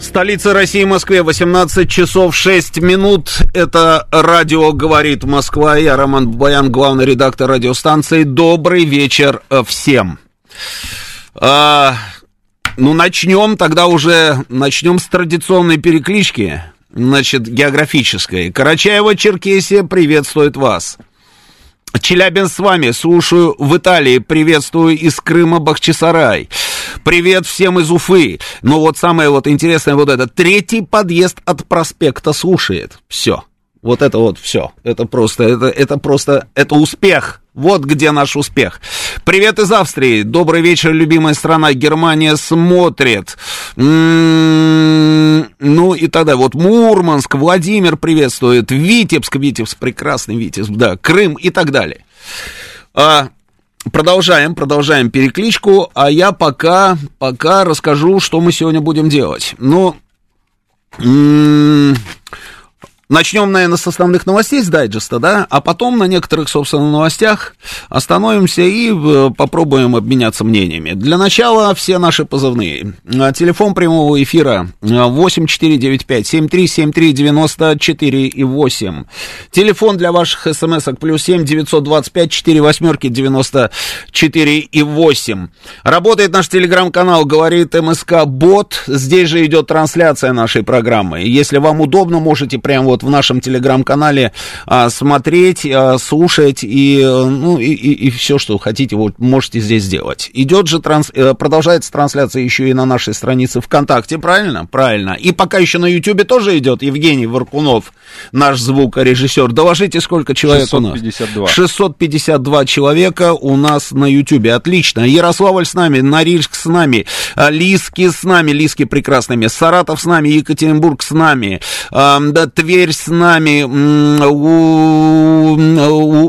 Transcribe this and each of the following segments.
Столица России, Москве, 18 часов 6 минут. Это радио «Говорит Москва». Я Роман Бабаян, главный редактор радиостанции. Добрый вечер всем. А, ну, начнем тогда уже, начнем с традиционной переклички, значит, географической. Карачаево-Черкесия приветствует вас. Челябинск с вами, слушаю в Италии, приветствую из Крыма Бахчисарай. Привет всем из Уфы. Но вот самое вот интересное вот это, третий подъезд от проспекта слушает. Все. Вот это вот все. Это просто, это, это просто, это успех. Вот где наш успех. Привет из Австрии. Добрый вечер, любимая страна. Германия смотрит. М-м-м, ну и тогда вот Мурманск, Владимир приветствует. Витебск, Витебск, прекрасный Витебск, да, Крым и так далее. А, продолжаем, продолжаем перекличку, а я пока, пока расскажу, что мы сегодня будем делать. Ну, Начнем, наверное, с основных новостей с дайджеста, да, а потом на некоторых, собственно, новостях остановимся и э, попробуем обменяться мнениями. Для начала все наши позывные. А, телефон прямого эфира 8495-7373-94 и 8. Телефон для ваших смс-ок плюс 7 925 4 восьмерки 94 и 8. Работает наш телеграм-канал, говорит МСК Бот. Здесь же идет трансляция нашей программы. Если вам удобно, можете прямо вот вот в нашем телеграм-канале а, смотреть, а, слушать и, ну, и, и, и все, что хотите, вот можете здесь сделать. Идет же, транс, э, продолжается трансляция еще и на нашей странице ВКонтакте, правильно? Правильно. И пока еще на Ютьюбе тоже идет Евгений Варкунов, наш звукорежиссер. Доложите, сколько человек 652. у нас? 652 человека у нас на Ютьюбе. Отлично. Ярославль с нами, Норильск с нами, а, Лиски с нами, Лиски прекрасными, Саратов с нами, Екатеринбург с нами, да, Тверь теперь с нами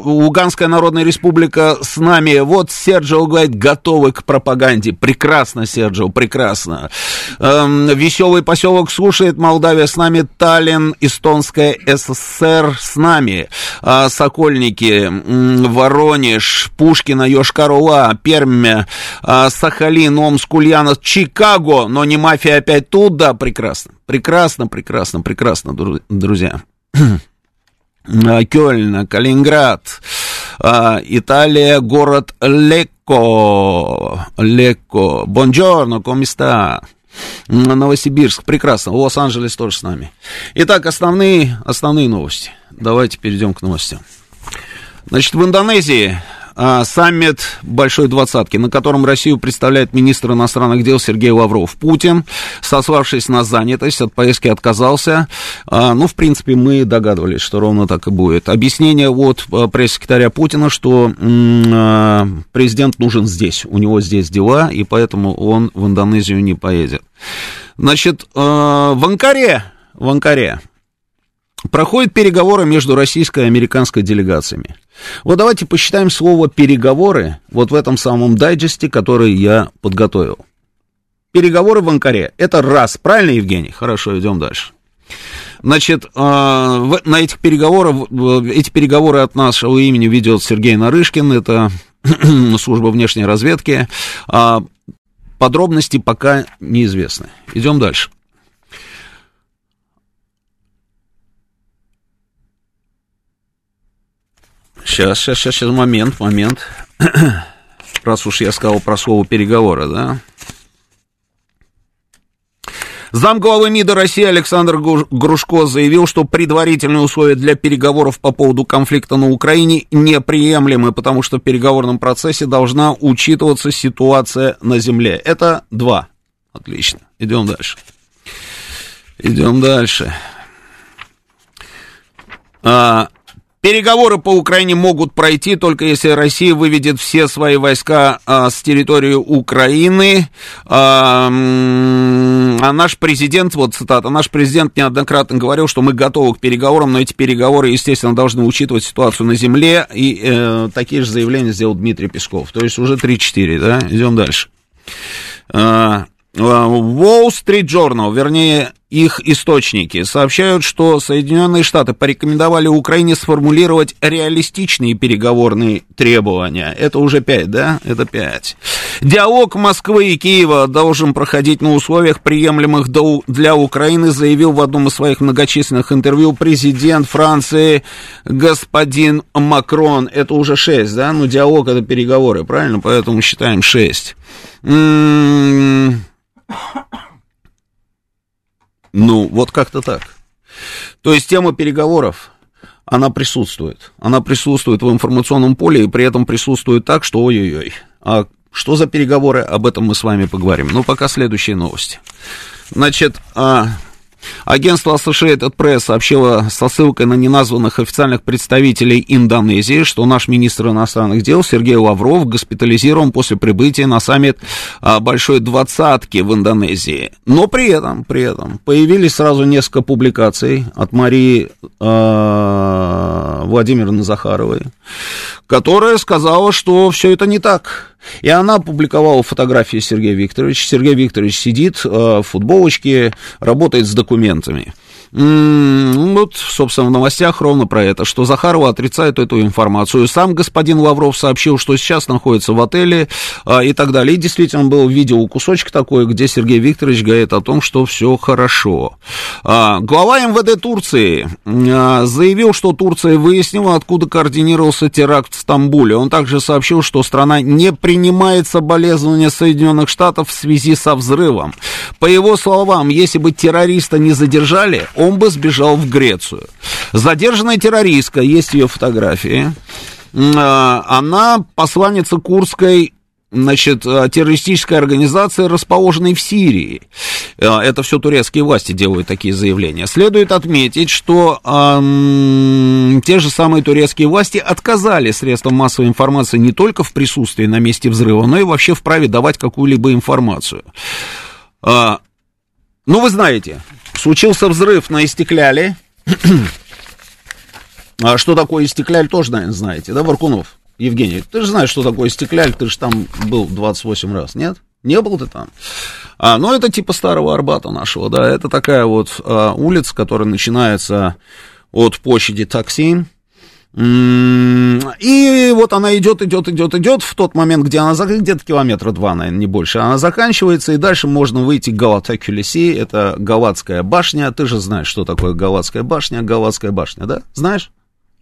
Луганская Народная Республика с нами. Вот Серджио говорит, готовы к пропаганде. Прекрасно, Серджио, прекрасно. Эм, веселый поселок слушает, Молдавия с нами, Таллин, Эстонская СССР с нами. Э, Сокольники, Воронеж, Пушкина, Йошкар-Ола, Пермь, э, Сахалин, Омск, Ульянов, Чикаго, но не мафия опять тут, да, прекрасно. Прекрасно, прекрасно, прекрасно, друзья. А, Кёльн, Калининград, а, Италия, город Лекко, Лекко, Бонджорно, Комиста, Новосибирск, прекрасно, Лос-Анджелес тоже с нами. Итак, основные, основные новости. Давайте перейдем к новостям. Значит, в Индонезии а, саммит Большой Двадцатки, на котором Россию представляет министр иностранных дел Сергей Лавров. Путин, сославшись на занятость, от поездки отказался. А, ну, в принципе, мы догадывались, что ровно так и будет. Объяснение от а, пресс-секретаря Путина, что президент нужен здесь, у него здесь дела, и поэтому он в Индонезию не поедет. Значит, в Анкаре, в Анкаре проходят переговоры между российской и американской делегациями. Вот давайте посчитаем слово «переговоры» вот в этом самом дайджесте, который я подготовил. Переговоры в Анкаре. Это раз. Правильно, Евгений? Хорошо, идем дальше. Значит, на этих переговорах, эти переговоры от нашего имени ведет Сергей Нарышкин, это служба внешней разведки. А подробности пока неизвестны. Идем дальше. Сейчас, сейчас, сейчас, сейчас, момент, момент. Раз уж я сказал про слово переговоры, да? Замглавы МИДа России Александр Грушко заявил, что предварительные условия для переговоров по поводу конфликта на Украине неприемлемы, потому что в переговорном процессе должна учитываться ситуация на земле. Это два. Отлично. Идем дальше. Идем дальше. А, Переговоры по Украине могут пройти только если Россия выведет все свои войска а, с территории Украины. А, А наш президент, вот цитата, наш президент неоднократно говорил, что мы готовы к переговорам, но эти переговоры, естественно, должны учитывать ситуацию на земле, и э, такие же заявления сделал Дмитрий Песков. То есть уже 3-4, да? Идем дальше. А, Wall Street Journal, вернее, их источники, сообщают, что Соединенные Штаты порекомендовали Украине сформулировать реалистичные переговорные требования. Это уже пять, да? Это пять. Диалог Москвы и Киева должен проходить на условиях, приемлемых для Украины, заявил в одном из своих многочисленных интервью президент Франции господин Макрон. Это уже шесть, да? Ну, диалог это переговоры, правильно? Поэтому считаем шесть. М-м-м. Ну, вот как-то так. То есть тема переговоров, она присутствует. Она присутствует в информационном поле и при этом присутствует так, что ой-ой-ой. А что за переговоры, об этом мы с вами поговорим. Ну, пока следующие новости. Значит, а, Агентство Associated Press сообщило со ссылкой на неназванных официальных представителей Индонезии, что наш министр иностранных дел Сергей Лавров госпитализирован после прибытия на саммит а, Большой Двадцатки в Индонезии. Но при этом, при этом появились сразу несколько публикаций от Марии э, Владимировны Захаровой, которая сказала, что все это не так. И она опубликовала фотографии Сергея Викторовича. Сергей Викторович сидит э, в футболочке, работает с документами. Вот, собственно, в новостях ровно про это, что Захарова отрицает эту информацию. Сам господин Лавров сообщил, что сейчас находится в отеле а, и так далее. И действительно был видео кусочек такой, где Сергей Викторович говорит о том, что все хорошо. А, глава МВД Турции а, заявил, что Турция выяснила, откуда координировался теракт в Стамбуле. Он также сообщил, что страна не принимает соболезнования Соединенных Штатов в связи со взрывом. По его словам, если бы террориста не задержали, он бы сбежал в Грецию. Задержанная террористка, есть ее фотографии, а, она посланница Курской значит, а, террористической организации, расположенной в Сирии. А, это все турецкие власти делают такие заявления. Следует отметить, что эм, те же самые турецкие власти отказали средствам массовой информации не только в присутствии на месте взрыва, но и вообще в праве давать какую-либо информацию. Ну, вы знаете, Случился взрыв на Истекляле. а что такое Истекляль, тоже, наверное, знаете, да, Варкунов? Евгений, ты же знаешь, что такое Истекляль, ты же там был 28 раз, нет? Не был ты там? А, ну, это типа старого Арбата нашего, да, это такая вот а, улица, которая начинается от площади Таксин, и вот она идет, идет, идет, идет в тот момент, где она где-то километра два, наверное, не больше. Она заканчивается, и дальше можно выйти к Галатекюлиси, это Галатская башня. Ты же знаешь, что такое Галатская башня. Галатская башня, да? Знаешь?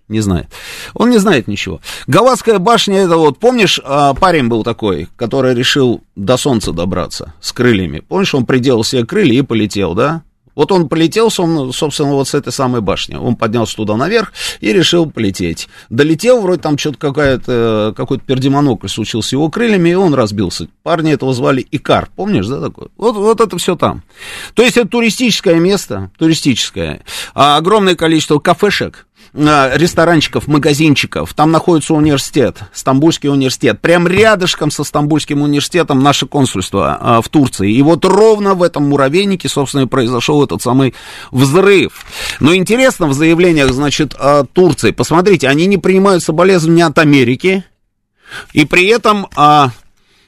Не знает. Он не знает ничего. Галатская башня, это вот, помнишь, а, парень был такой, который решил до солнца добраться с крыльями. Помнишь, он приделал себе крылья и полетел, да? Вот он полетел, собственно, вот с этой самой башни. Он поднялся туда наверх и решил полететь. Долетел, вроде там что-то какая-то, какой-то пердемонокль случился его крыльями, и он разбился. Парни этого звали Икар, помнишь, да, такое? Вот, вот это все там. То есть это туристическое место, туристическое. А огромное количество кафешек, ресторанчиков, магазинчиков. Там находится университет, Стамбульский университет. Прям рядышком со Стамбульским университетом наше консульство а, в Турции. И вот ровно в этом муравейнике, собственно, и произошел этот самый взрыв. Но интересно в заявлениях, значит, Турции. Посмотрите, они не принимают соболезнования от Америки. И при этом а,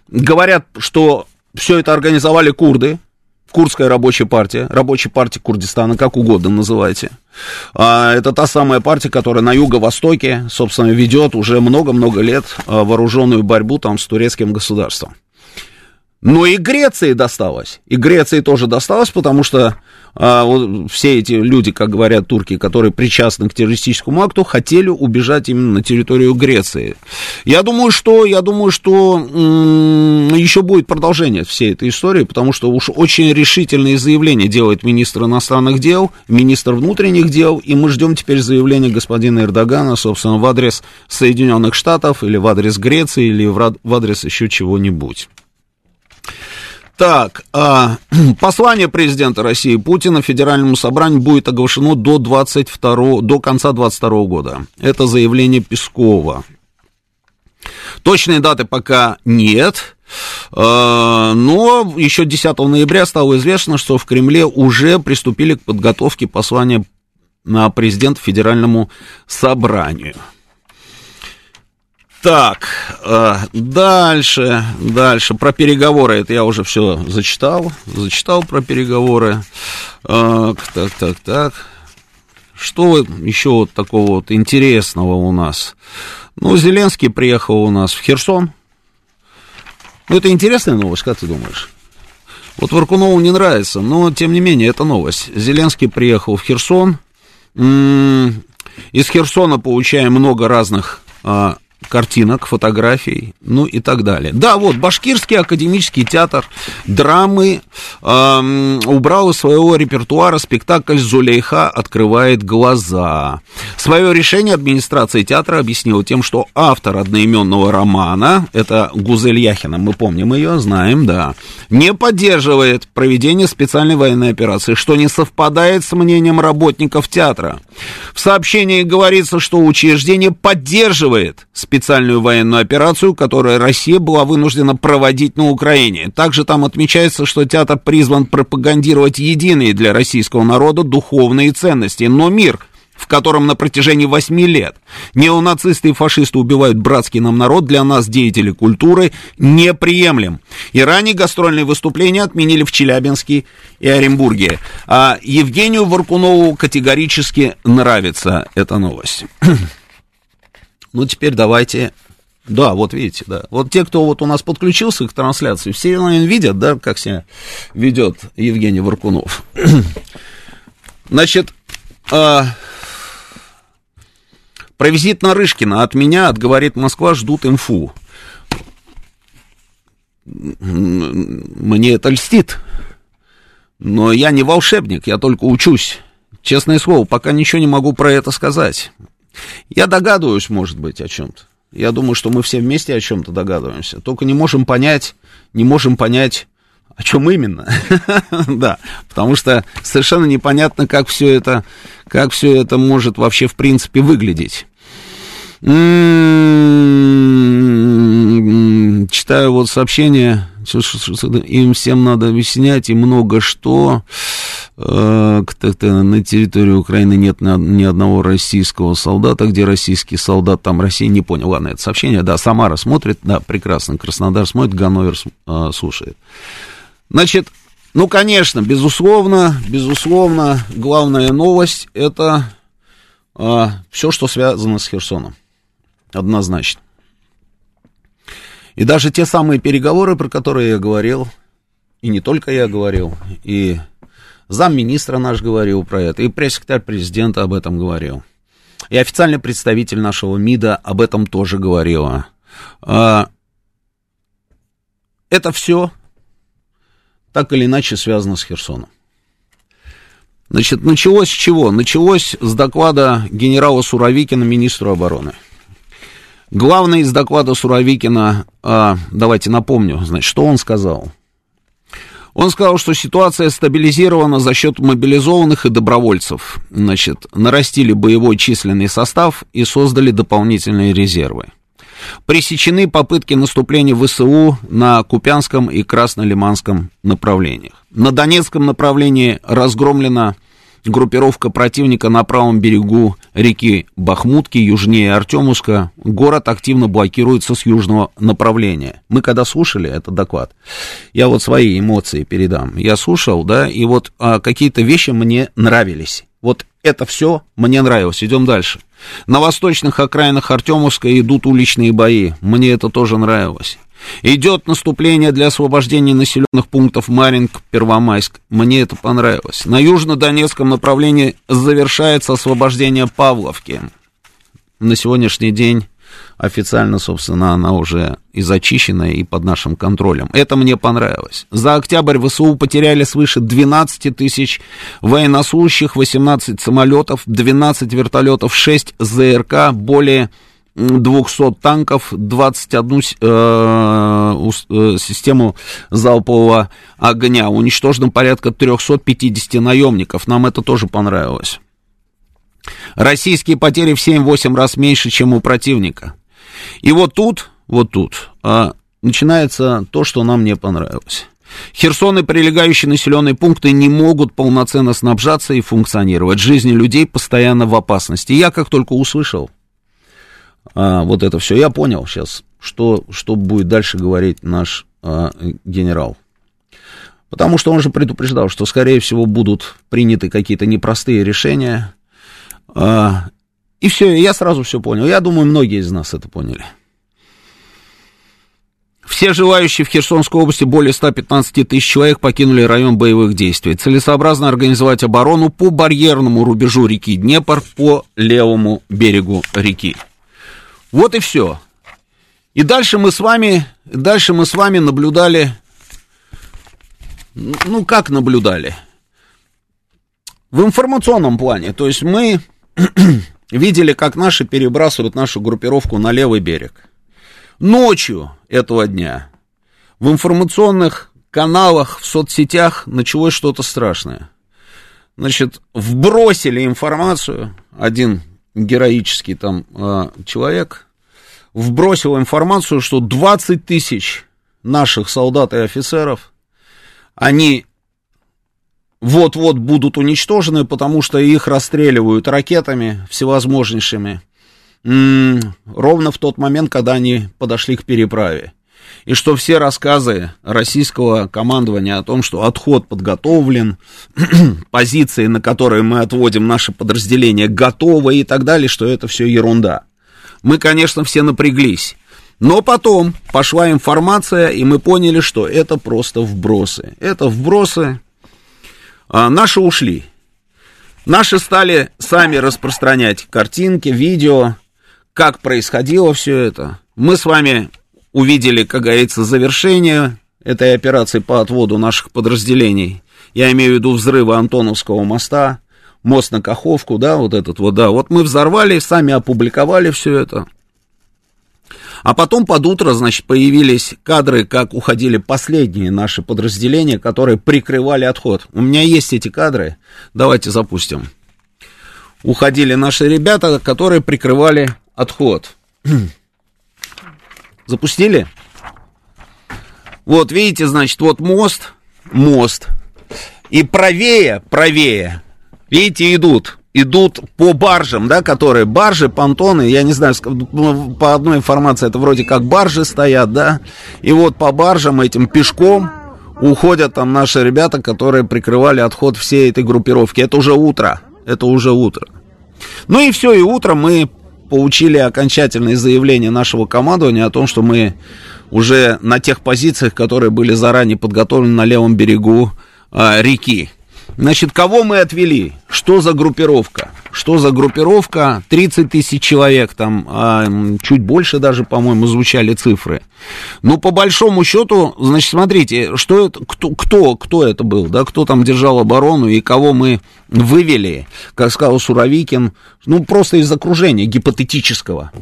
говорят, что все это организовали курды. Курдская рабочая партия, рабочая партия Курдистана, как угодно называйте. А, это та самая партия, которая на юго-востоке, собственно, ведет уже много-много лет а, вооруженную борьбу там с турецким государством. Но и Греции досталось. И Греции тоже досталось, потому что а, вот все эти люди, как говорят турки, которые причастны к террористическому акту, хотели убежать именно на территорию Греции. Я думаю, что, я думаю, что м- еще будет продолжение всей этой истории, потому что уж очень решительные заявления делает министр иностранных дел, министр внутренних дел, и мы ждем теперь заявления господина Эрдогана, собственно, в адрес Соединенных Штатов, или в адрес Греции, или в адрес еще чего-нибудь. Так, а, послание президента России Путина Федеральному собранию будет оглашено до, 22, до конца 22 года. Это заявление Пескова. Точной даты пока нет. А, но еще 10 ноября стало известно, что в Кремле уже приступили к подготовке послания на президента Федеральному собранию. Так, э, дальше, дальше, про переговоры, это я уже все зачитал, зачитал про переговоры. Так, так, так, так. Что еще вот такого вот интересного у нас? Ну, Зеленский приехал у нас в Херсон. Ну, это интересная новость, как ты думаешь? Вот Варкунову не нравится, но, тем не менее, это новость. Зеленский приехал в Херсон. Из Херсона получаем много разных а, картинок, фотографий, ну и так далее. Да, вот, Башкирский академический театр драмы эм, убрал из своего репертуара спектакль «Зулейха открывает глаза». Свое решение администрация театра объяснила тем, что автор одноименного романа, это Гузель Яхина, мы помним ее, знаем, да, не поддерживает проведение специальной военной операции, что не совпадает с мнением работников театра. В сообщении говорится, что учреждение поддерживает специальную военную операцию, которую Россия была вынуждена проводить на Украине. Также там отмечается, что театр призван пропагандировать единые для российского народа духовные ценности, но мир в котором на протяжении восьми лет неонацисты и фашисты убивают братский нам народ, для нас, деятели культуры, неприемлем. И ранее гастрольные выступления отменили в Челябинске и Оренбурге. А Евгению Варкунову категорически нравится эта новость. Ну, теперь давайте... Да, вот видите, да. Вот те, кто вот у нас подключился к трансляции, все, наверное, видят, да, как себя ведет Евгений Варкунов. Значит, э, про визит Нарышкина от меня, от «Говорит Москва», ждут инфу. Мне это льстит. Но я не волшебник, я только учусь. Честное слово, пока ничего не могу про это сказать. Я догадываюсь, может быть, о чем-то. Я думаю, что мы все вместе о чем-то догадываемся. Только не можем понять, не можем понять, о чем именно. да, потому что совершенно непонятно, как все это, как все это может вообще в принципе выглядеть. Читаю вот сообщение, им всем надо объяснять и много что. Э, на территории Украины нет ни одного российского солдата. Где российский солдат, там Россия не понял. Ладно, это сообщение. Да, Самара смотрит, да, прекрасно. Краснодар смотрит, Ганновер э, слушает. Значит, ну, конечно, безусловно, безусловно, главная новость это э, все, что связано с Херсоном. Однозначно. И даже те самые переговоры, про которые я говорил, и не только я говорил, и Замминистра наш говорил про это, и пресс-секретарь президента об этом говорил. И официальный представитель нашего МИДа об этом тоже говорила. Это все так или иначе связано с Херсоном. Значит, началось с чего? Началось с доклада генерала Суровикина, министру обороны. Главное из доклада Суровикина, а, давайте напомню, значит, что он сказал. Он сказал, что ситуация стабилизирована за счет мобилизованных и добровольцев. Значит, нарастили боевой численный состав и создали дополнительные резервы. Пресечены попытки наступления ВСУ на Купянском и Краснолиманском направлениях. На Донецком направлении разгромлена группировка противника на правом берегу реки Бахмутки, южнее Артемуска. Город активно блокируется с южного направления. Мы когда слушали этот доклад, я вот свои эмоции передам. Я слушал, да, и вот а, какие-то вещи мне нравились. Вот это все мне нравилось. Идем дальше. На восточных окраинах Артемовска идут уличные бои. Мне это тоже нравилось. Идет наступление для освобождения населенных пунктов Маринг, Первомайск. Мне это понравилось. На южно-донецком направлении завершается освобождение Павловки. На сегодняшний день официально, собственно, она уже и зачищена, и под нашим контролем. Это мне понравилось. За октябрь ВСУ потеряли свыше 12 тысяч военнослужащих, 18 самолетов, 12 вертолетов, 6 ЗРК, более 200 танков, 21 э, э, систему залпового огня. Уничтожено порядка 350 наемников. Нам это тоже понравилось. Российские потери в 7-8 раз меньше, чем у противника. И вот тут, вот тут, э, начинается то, что нам не понравилось. Херсон и прилегающие населенные пункты не могут полноценно снабжаться и функционировать. Жизни людей постоянно в опасности. Я как только услышал а, вот это все, я понял сейчас, что, что будет дальше говорить наш а, генерал. Потому что он же предупреждал, что, скорее всего, будут приняты какие-то непростые решения. А, и все, я сразу все понял. Я думаю, многие из нас это поняли. Все желающие в Херсонской области, более 115 тысяч человек, покинули район боевых действий. Целесообразно организовать оборону по барьерному рубежу реки Днепр, по левому берегу реки. Вот и все. И дальше мы с вами, дальше мы с вами наблюдали, ну как наблюдали? В информационном плане. То есть мы видели, как наши перебрасывают нашу группировку на левый берег. Ночью этого дня в информационных каналах, в соцсетях началось что-то страшное. Значит, вбросили информацию, один героический там э, человек вбросил информацию, что 20 тысяч наших солдат и офицеров, они вот-вот будут уничтожены, потому что их расстреливают ракетами всевозможнейшими ровно в тот момент, когда они подошли к переправе. И что все рассказы российского командования о том, что отход подготовлен, позиции, на которые мы отводим наши подразделения, готовы и так далее, что это все ерунда. Мы, конечно, все напряглись. Но потом пошла информация, и мы поняли, что это просто вбросы. Это вбросы. А наши ушли. Наши стали сами распространять картинки, видео, как происходило все это. Мы с вами увидели, как говорится, завершение этой операции по отводу наших подразделений. Я имею в виду взрывы Антоновского моста, мост на Каховку, да, вот этот вот, да. Вот мы взорвали, сами опубликовали все это. А потом под утро, значит, появились кадры, как уходили последние наши подразделения, которые прикрывали отход. У меня есть эти кадры, давайте запустим. Уходили наши ребята, которые прикрывали отход. Запустили? Вот, видите, значит, вот мост, мост. И правее, правее, видите, идут, идут по баржам, да, которые, баржи, понтоны, я не знаю, ну, по одной информации это вроде как баржи стоят, да, и вот по баржам этим пешком уходят там наши ребята, которые прикрывали отход всей этой группировки. Это уже утро, это уже утро. Ну и все, и утром мы получили окончательное заявление нашего командования о том, что мы уже на тех позициях, которые были заранее подготовлены на левом берегу э, реки. Значит, кого мы отвели? Что за группировка? Что за группировка? 30 тысяч человек, там а, чуть больше даже, по-моему, звучали цифры. Но по большому счету, значит, смотрите, что это, кто, кто, кто это был, да, кто там держал оборону и кого мы вывели, как сказал Суровикин, ну, просто из окружения гипотетического.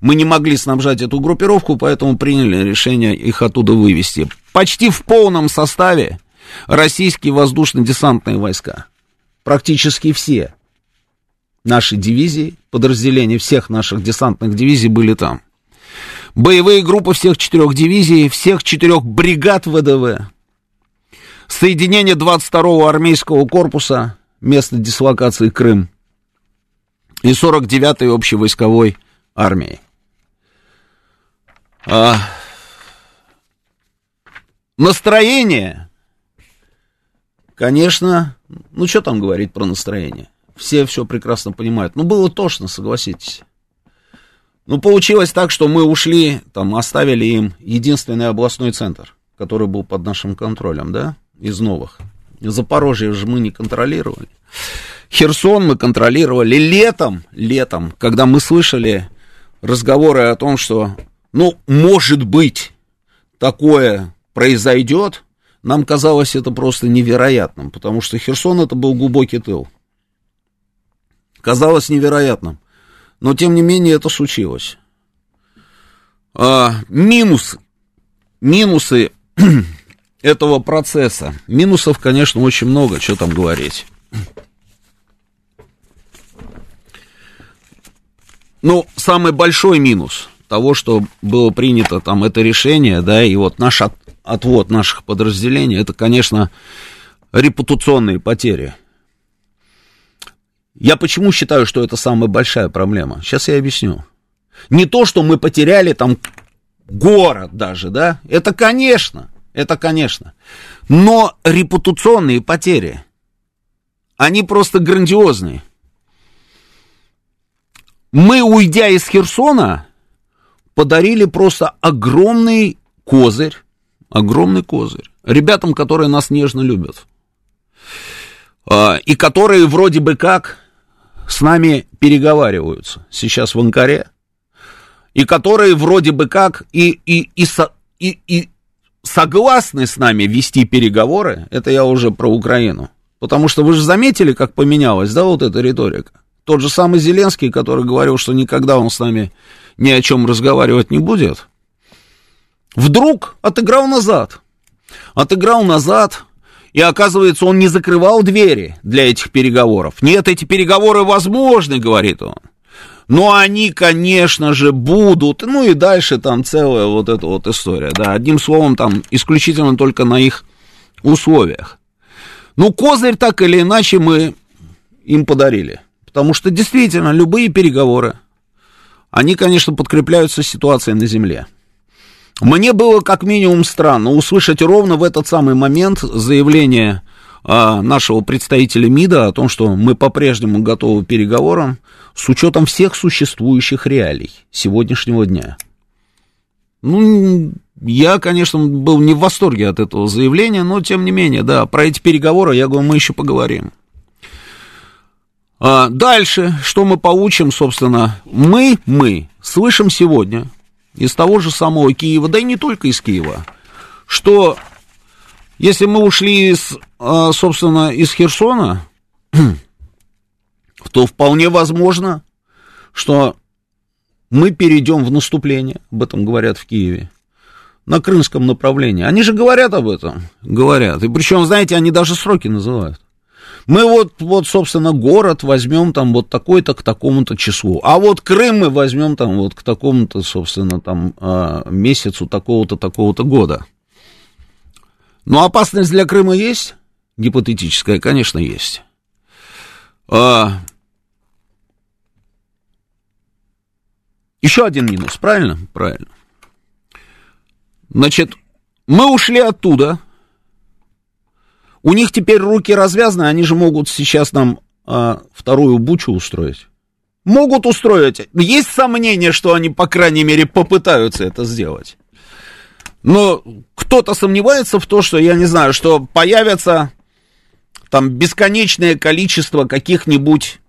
Мы не могли снабжать эту группировку, поэтому приняли решение их оттуда вывести. Почти в полном составе российские воздушно-десантные войска. Практически все наши дивизии, подразделения всех наших десантных дивизий были там. Боевые группы всех четырех дивизий, всех четырех бригад ВДВ, соединение 22-го армейского корпуса, место дислокации Крым, и 49-й общевойсковой армии. А, настроение Конечно, ну что там говорить про настроение? Все все прекрасно понимают. Ну, было тошно, согласитесь. Ну, получилось так, что мы ушли, там, оставили им единственный областной центр, который был под нашим контролем, да, из новых. Запорожье же мы не контролировали. Херсон мы контролировали летом, летом, когда мы слышали разговоры о том, что, ну, может быть, такое произойдет, нам казалось это просто невероятным, потому что Херсон это был глубокий тыл. Казалось невероятным. Но тем не менее это случилось. А, минус, минусы этого процесса. Минусов, конечно, очень много, что там говорить. Но самый большой минус, того, что было принято там это решение, да, и вот наш отвод наших подразделений, это, конечно, репутационные потери. Я почему считаю, что это самая большая проблема? Сейчас я объясню. Не то, что мы потеряли там город даже, да, это, конечно, это, конечно. Но репутационные потери, они просто грандиозные. Мы, уйдя из Херсона, подарили просто огромный козырь, огромный козырь ребятам, которые нас нежно любят. А, и которые вроде бы как с нами переговариваются сейчас в Анкаре, и которые вроде бы как и, и, и, и, и согласны с нами вести переговоры, это я уже про Украину. Потому что вы же заметили, как поменялась, да, вот эта риторика. Тот же самый Зеленский, который говорил, что никогда он с нами ни о чем разговаривать не будет, вдруг отыграл назад. Отыграл назад, и оказывается, он не закрывал двери для этих переговоров. Нет, эти переговоры возможны, говорит он. Но они, конечно же, будут. Ну и дальше там целая вот эта вот история. Да, одним словом, там исключительно только на их условиях. Ну, козырь так или иначе мы им подарили. Потому что действительно любые переговоры, они, конечно, подкрепляются ситуацией на земле. Мне было как минимум странно услышать ровно в этот самый момент заявление а, нашего представителя МИДа о том, что мы по-прежнему готовы к переговорам с учетом всех существующих реалий сегодняшнего дня. Ну, я, конечно, был не в восторге от этого заявления, но тем не менее, да, про эти переговоры, я говорю, мы еще поговорим. А дальше, что мы получим, собственно, мы, мы слышим сегодня из того же самого Киева, да и не только из Киева, что если мы ушли, из, а, собственно, из Херсона, то вполне возможно, что мы перейдем в наступление, об этом говорят в Киеве, на крымском направлении. Они же говорят об этом, говорят. И причем, знаете, они даже сроки называют. Мы вот, вот, собственно, город возьмем там вот такой-то к такому-то числу. А вот Крым мы возьмем там вот к такому-то, собственно, там а, месяцу такого-то, такого-то года. Но опасность для Крыма есть? Гипотетическая, конечно, есть. А... Еще один минус, правильно? Правильно. Значит, мы ушли оттуда, у них теперь руки развязаны, они же могут сейчас нам а, вторую бучу устроить. Могут устроить. Есть сомнение, что они, по крайней мере, попытаются это сделать. Но кто-то сомневается в том, что, я не знаю, что появится там бесконечное количество каких-нибудь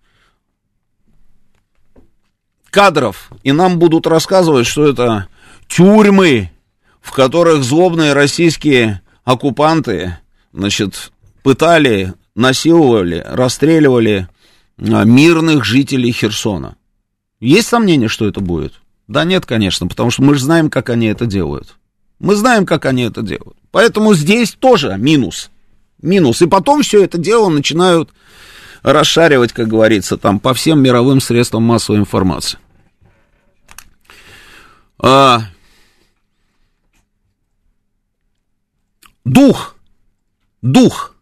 кадров, и нам будут рассказывать, что это тюрьмы, в которых злобные российские оккупанты значит, пытали, насиловали, расстреливали а, мирных жителей Херсона. Есть сомнения, что это будет? Да нет, конечно, потому что мы же знаем, как они это делают. Мы знаем, как они это делают. Поэтому здесь тоже минус. Минус. И потом все это дело начинают расшаривать, как говорится, там по всем мировым средствам массовой информации. А... Дух дух.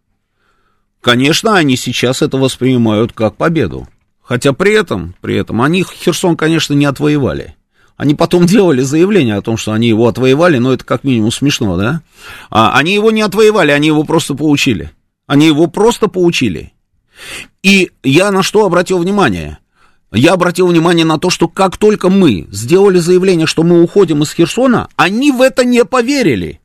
Конечно, они сейчас это воспринимают как победу. Хотя при этом, при этом, они Херсон, конечно, не отвоевали. Они потом делали заявление о том, что они его отвоевали, но это как минимум смешно, да? А они его не отвоевали, они его просто получили. Они его просто получили. И я на что обратил внимание? Я обратил внимание на то, что как только мы сделали заявление, что мы уходим из Херсона, они в это не поверили.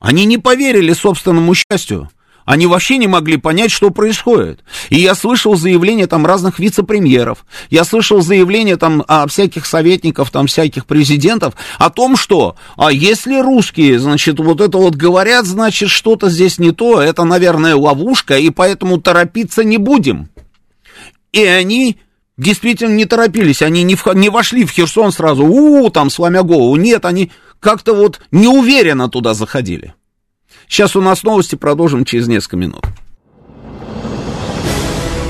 Они не поверили собственному счастью. Они вообще не могли понять, что происходит. И я слышал заявления там разных вице-премьеров, я слышал заявления там о всяких советников, там всяких президентов о том, что а если русские, значит, вот это вот говорят, значит, что-то здесь не то, это, наверное, ловушка, и поэтому торопиться не будем. И они действительно не торопились, они не, в, не вошли в Херсон сразу, у, -у там, сломя голову. Нет, они как-то вот неуверенно туда заходили. Сейчас у нас новости, продолжим через несколько минут.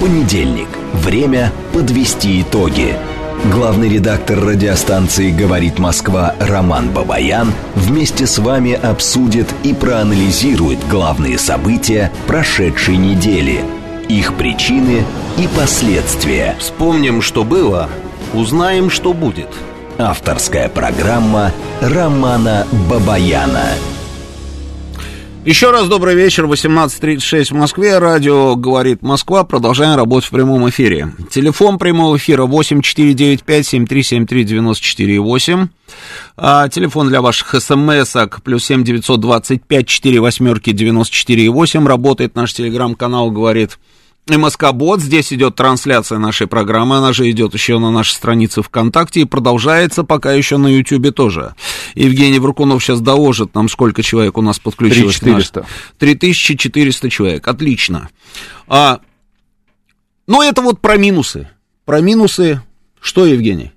Понедельник. Время подвести итоги. Главный редактор радиостанции «Говорит Москва» Роман Бабаян вместе с вами обсудит и проанализирует главные события прошедшей недели, их причины и последствия. Вспомним, что было, узнаем, что будет. Авторская программа Романа Бабаяна. Еще раз добрый вечер, 18.36 в Москве, радио «Говорит Москва», продолжаем работать в прямом эфире. Телефон прямого эфира 8495-7373-94,8, а, телефон для ваших смс-ок плюс 7 925 4 восьмерки 94,8, работает наш телеграм-канал «Говорит МСК-бот, здесь идет трансляция нашей программы, она же идет еще на нашей странице ВКонтакте и продолжается пока еще на Ютьюбе тоже. Евгений Врукунов сейчас доложит нам, сколько человек у нас подключилось. 3400. 3400 человек, отлично. А, ну, это вот про минусы. Про минусы, что, Евгений?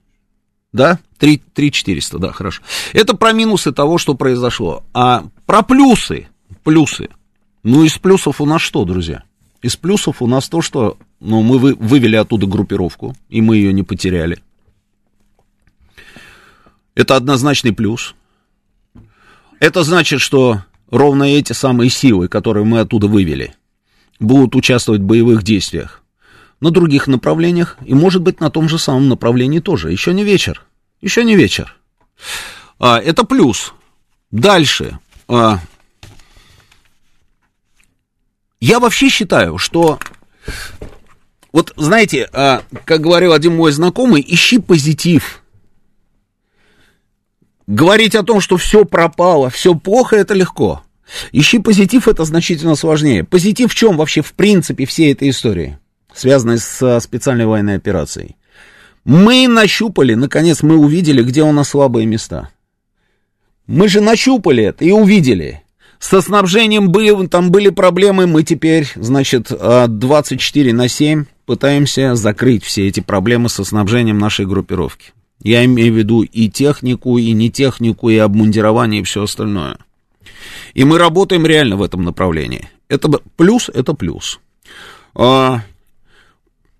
Да? 3, 3 400, да, хорошо. Это про минусы того, что произошло. А про плюсы, плюсы. Ну, из плюсов у нас что, друзья? Из плюсов у нас то, что ну, мы вы, вывели оттуда группировку, и мы ее не потеряли. Это однозначный плюс. Это значит, что ровно эти самые силы, которые мы оттуда вывели, будут участвовать в боевых действиях на других направлениях, и, может быть, на том же самом направлении тоже. Еще не вечер. Еще не вечер. А, это плюс. Дальше. А, я вообще считаю, что вот знаете, а, как говорил один мой знакомый, ищи позитив. Говорить о том, что все пропало, все плохо, это легко. Ищи позитив, это значительно сложнее. Позитив в чем вообще в принципе всей этой истории, связанной с специальной военной операцией? Мы нащупали, наконец мы увидели, где у нас слабые места. Мы же нащупали это и увидели. Со снабжением были, там были проблемы, мы теперь, значит, 24 на 7 пытаемся закрыть все эти проблемы со снабжением нашей группировки. Я имею в виду и технику, и не технику, и обмундирование, и все остальное. И мы работаем реально в этом направлении. Это плюс, это плюс. А,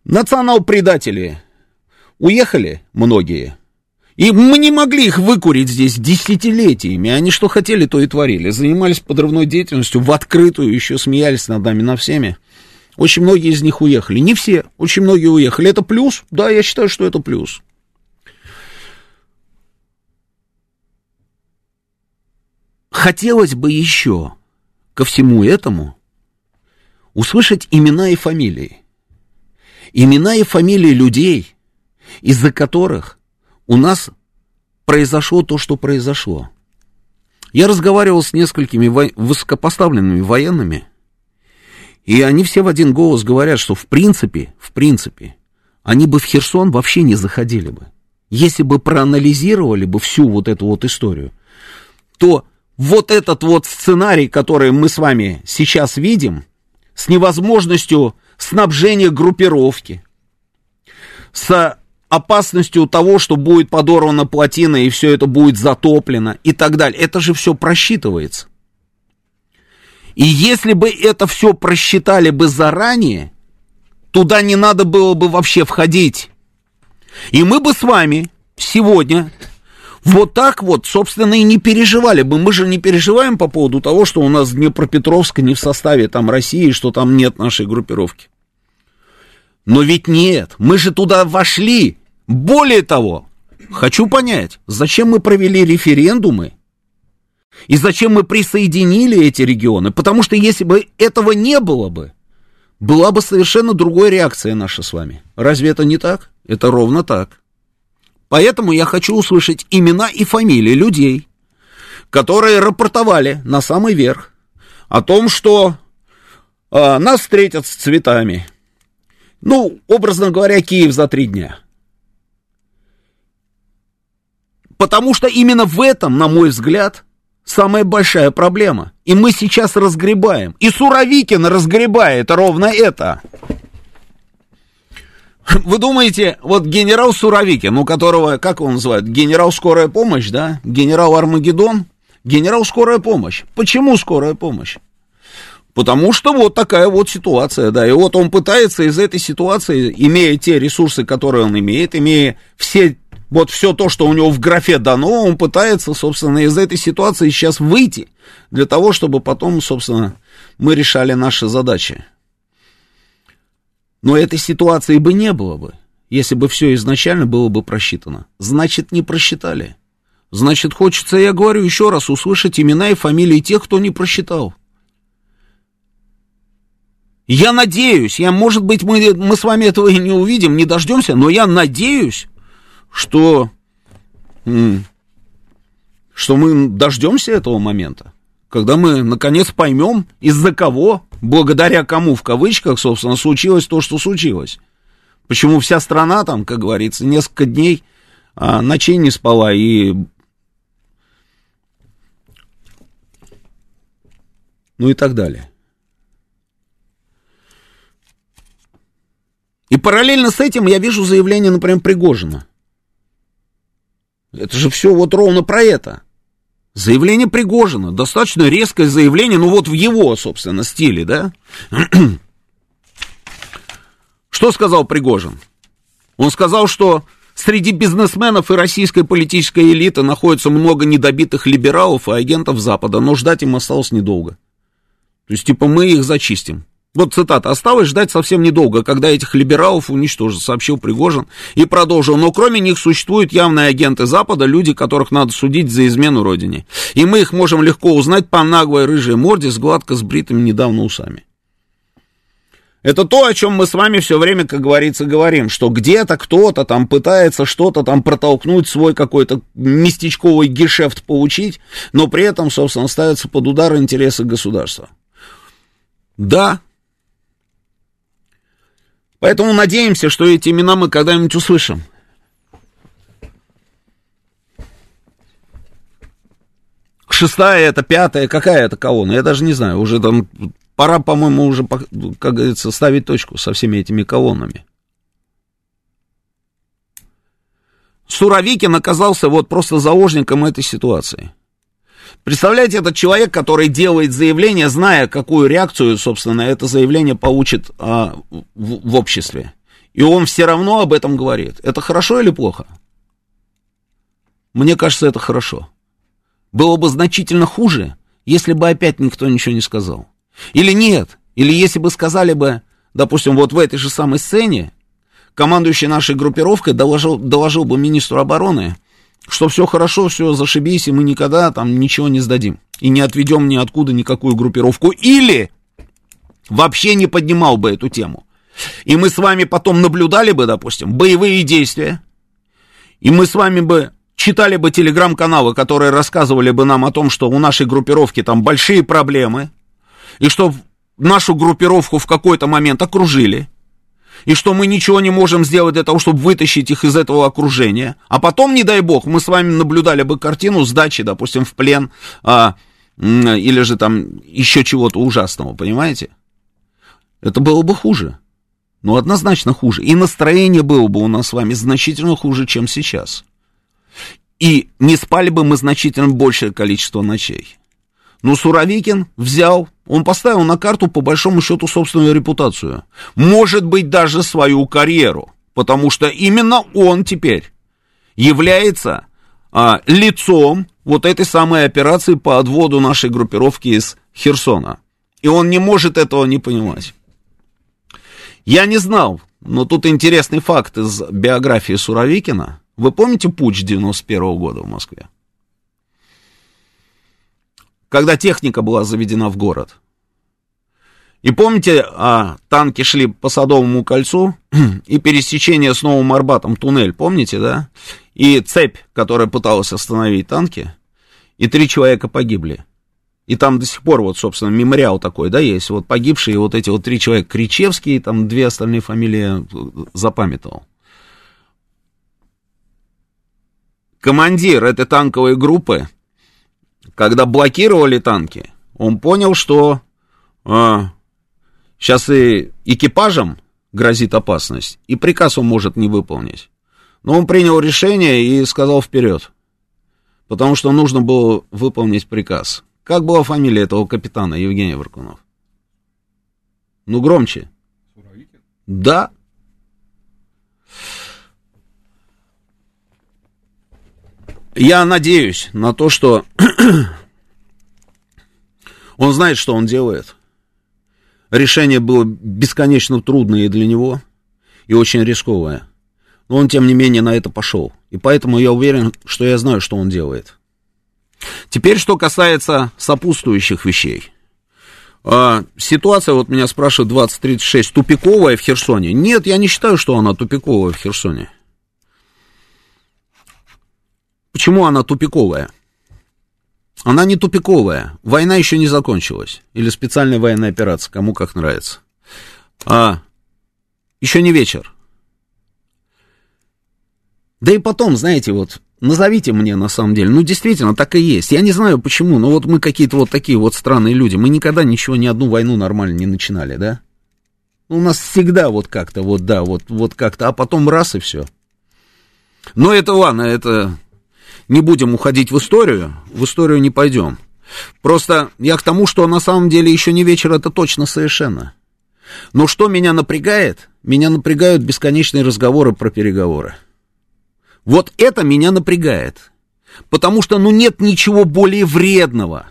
национал-предатели уехали многие, и мы не могли их выкурить здесь десятилетиями. Они что хотели, то и творили. Занимались подрывной деятельностью в открытую, еще смеялись над нами, на всеми. Очень многие из них уехали. Не все, очень многие уехали. Это плюс? Да, я считаю, что это плюс. Хотелось бы еще ко всему этому услышать имена и фамилии. Имена и фамилии людей, из-за которых у нас произошло то, что произошло. Я разговаривал с несколькими во- высокопоставленными военными, и они все в один голос говорят, что в принципе, в принципе, они бы в Херсон вообще не заходили бы. Если бы проанализировали бы всю вот эту вот историю, то вот этот вот сценарий, который мы с вами сейчас видим, с невозможностью снабжения группировки, с опасностью того, что будет подорвана плотина и все это будет затоплено и так далее. Это же все просчитывается. И если бы это все просчитали бы заранее, туда не надо было бы вообще входить. И мы бы с вами сегодня вот так вот, собственно, и не переживали бы. Мы же не переживаем по поводу того, что у нас Днепропетровск не в составе там России, что там нет нашей группировки. Но ведь нет, мы же туда вошли более того, хочу понять, зачем мы провели референдумы и зачем мы присоединили эти регионы, потому что если бы этого не было бы, была бы совершенно другая реакция наша с вами. Разве это не так? Это ровно так. Поэтому я хочу услышать имена и фамилии людей, которые рапортовали на самый верх о том, что э, нас встретят с цветами. Ну, образно говоря, Киев за три дня – Потому что именно в этом, на мой взгляд, самая большая проблема. И мы сейчас разгребаем. И Суровикин разгребает ровно это. Вы думаете, вот генерал Суровикин, у которого, как его называют, генерал скорая помощь, да? Генерал Армагеддон? Генерал скорая помощь. Почему скорая помощь? Потому что вот такая вот ситуация, да. И вот он пытается из этой ситуации, имея те ресурсы, которые он имеет, имея все, вот все то, что у него в графе дано, он пытается, собственно, из этой ситуации сейчас выйти, для того, чтобы потом, собственно, мы решали наши задачи. Но этой ситуации бы не было бы, если бы все изначально было бы просчитано. Значит, не просчитали. Значит, хочется, я говорю еще раз, услышать имена и фамилии тех, кто не просчитал. Я надеюсь, я, может быть, мы, мы с вами этого и не увидим, не дождемся, но я надеюсь, что, что мы дождемся этого момента, когда мы, наконец, поймем, из-за кого, благодаря кому, в кавычках, собственно, случилось то, что случилось. Почему вся страна там, как говорится, несколько дней а, ночей не спала и ну и так далее. И параллельно с этим я вижу заявление, например, Пригожина. Это же все вот ровно про это. Заявление Пригожина, достаточно резкое заявление, ну вот в его, собственно, стиле, да? Что сказал Пригожин? Он сказал, что среди бизнесменов и российской политической элиты находится много недобитых либералов и агентов Запада, но ждать им осталось недолго. То есть, типа, мы их зачистим. Вот цитата. «Осталось ждать совсем недолго, когда этих либералов уничтожат», сообщил Пригожин и продолжил. «Но кроме них существуют явные агенты Запада, люди, которых надо судить за измену Родине. И мы их можем легко узнать по наглой рыжей морде с гладко сбритыми недавно усами». Это то, о чем мы с вами все время, как говорится, говорим, что где-то кто-то там пытается что-то там протолкнуть, свой какой-то местечковый гешефт получить, но при этом, собственно, ставятся под удар интересы государства. Да, Поэтому надеемся, что эти имена мы когда-нибудь услышим. Шестая это, пятая, какая это колонна? Я даже не знаю. Уже там пора, по-моему, уже, как говорится, ставить точку со всеми этими колоннами. Суровикин оказался вот просто заложником этой ситуации. Представляете, этот человек, который делает заявление, зная, какую реакцию, собственно, это заявление получит а, в, в обществе. И он все равно об этом говорит. Это хорошо или плохо? Мне кажется, это хорошо. Было бы значительно хуже, если бы опять никто ничего не сказал. Или нет, или если бы сказали бы, допустим, вот в этой же самой сцене, командующий нашей группировкой доложил, доложил бы министру обороны, что все хорошо, все зашибись, и мы никогда там ничего не сдадим. И не отведем ниоткуда никакую группировку. Или вообще не поднимал бы эту тему. И мы с вами потом наблюдали бы, допустим, боевые действия. И мы с вами бы читали бы телеграм-каналы, которые рассказывали бы нам о том, что у нашей группировки там большие проблемы. И что нашу группировку в какой-то момент окружили и что мы ничего не можем сделать для того, чтобы вытащить их из этого окружения. А потом, не дай бог, мы с вами наблюдали бы картину сдачи, допустим, в плен, а, или же там еще чего-то ужасного, понимаете? Это было бы хуже. Ну, однозначно хуже. И настроение было бы у нас с вами значительно хуже, чем сейчас. И не спали бы мы значительно большее количество ночей. Но Суровикин взял, он поставил на карту по большому счету собственную репутацию. Может быть, даже свою карьеру. Потому что именно он теперь является а, лицом вот этой самой операции по отводу нашей группировки из Херсона. И он не может этого не понимать. Я не знал, но тут интересный факт из биографии Суровикина. Вы помните путь 91 -го года в Москве? Когда техника была заведена в город. И помните, а, танки шли по Садовому кольцу, и пересечение с Новым Арбатом, туннель, помните, да? И цепь, которая пыталась остановить танки, и три человека погибли. И там до сих пор вот, собственно, мемориал такой, да, есть. Вот погибшие вот эти вот три человека, Кричевский, там две остальные фамилии запамятовал. Командир этой танковой группы, когда блокировали танки, он понял, что а, сейчас и экипажам грозит опасность, и приказ он может не выполнить. Но он принял решение и сказал вперед, потому что нужно было выполнить приказ. Как была фамилия этого капитана Евгения Варкунов? Ну, громче. Да. Я надеюсь на то, что он знает, что он делает. Решение было бесконечно трудное для него, и очень рисковое. Но он, тем не менее, на это пошел. И поэтому я уверен, что я знаю, что он делает. Теперь, что касается сопутствующих вещей. А, ситуация, вот меня спрашивают 2036, тупиковая в Херсоне. Нет, я не считаю, что она тупиковая в Херсоне. Почему она тупиковая? Она не тупиковая. Война еще не закончилась. Или специальная военная операция, кому как нравится. А, еще не вечер. Да и потом, знаете, вот, назовите мне на самом деле. Ну, действительно, так и есть. Я не знаю почему, но вот мы какие-то вот такие вот странные люди. Мы никогда ничего, ни одну войну нормально не начинали, да? У нас всегда вот как-то, вот да, вот, вот как-то, а потом раз и все. Но это ладно, это не будем уходить в историю, в историю не пойдем. Просто я к тому, что на самом деле еще не вечер, это точно совершенно. Но что меня напрягает? Меня напрягают бесконечные разговоры про переговоры. Вот это меня напрягает. Потому что, ну, нет ничего более вредного –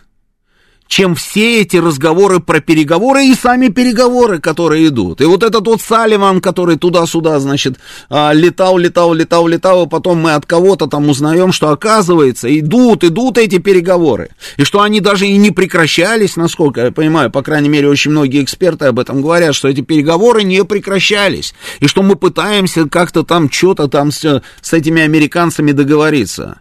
чем все эти разговоры про переговоры и сами переговоры, которые идут. И вот этот вот Салливан, который туда-сюда, значит, а, летал, летал, летал, летал, а потом мы от кого-то там узнаем, что оказывается, идут, идут эти переговоры. И что они даже и не прекращались, насколько я понимаю, по крайней мере, очень многие эксперты об этом говорят, что эти переговоры не прекращались. И что мы пытаемся как-то там что-то там с, с этими американцами договориться.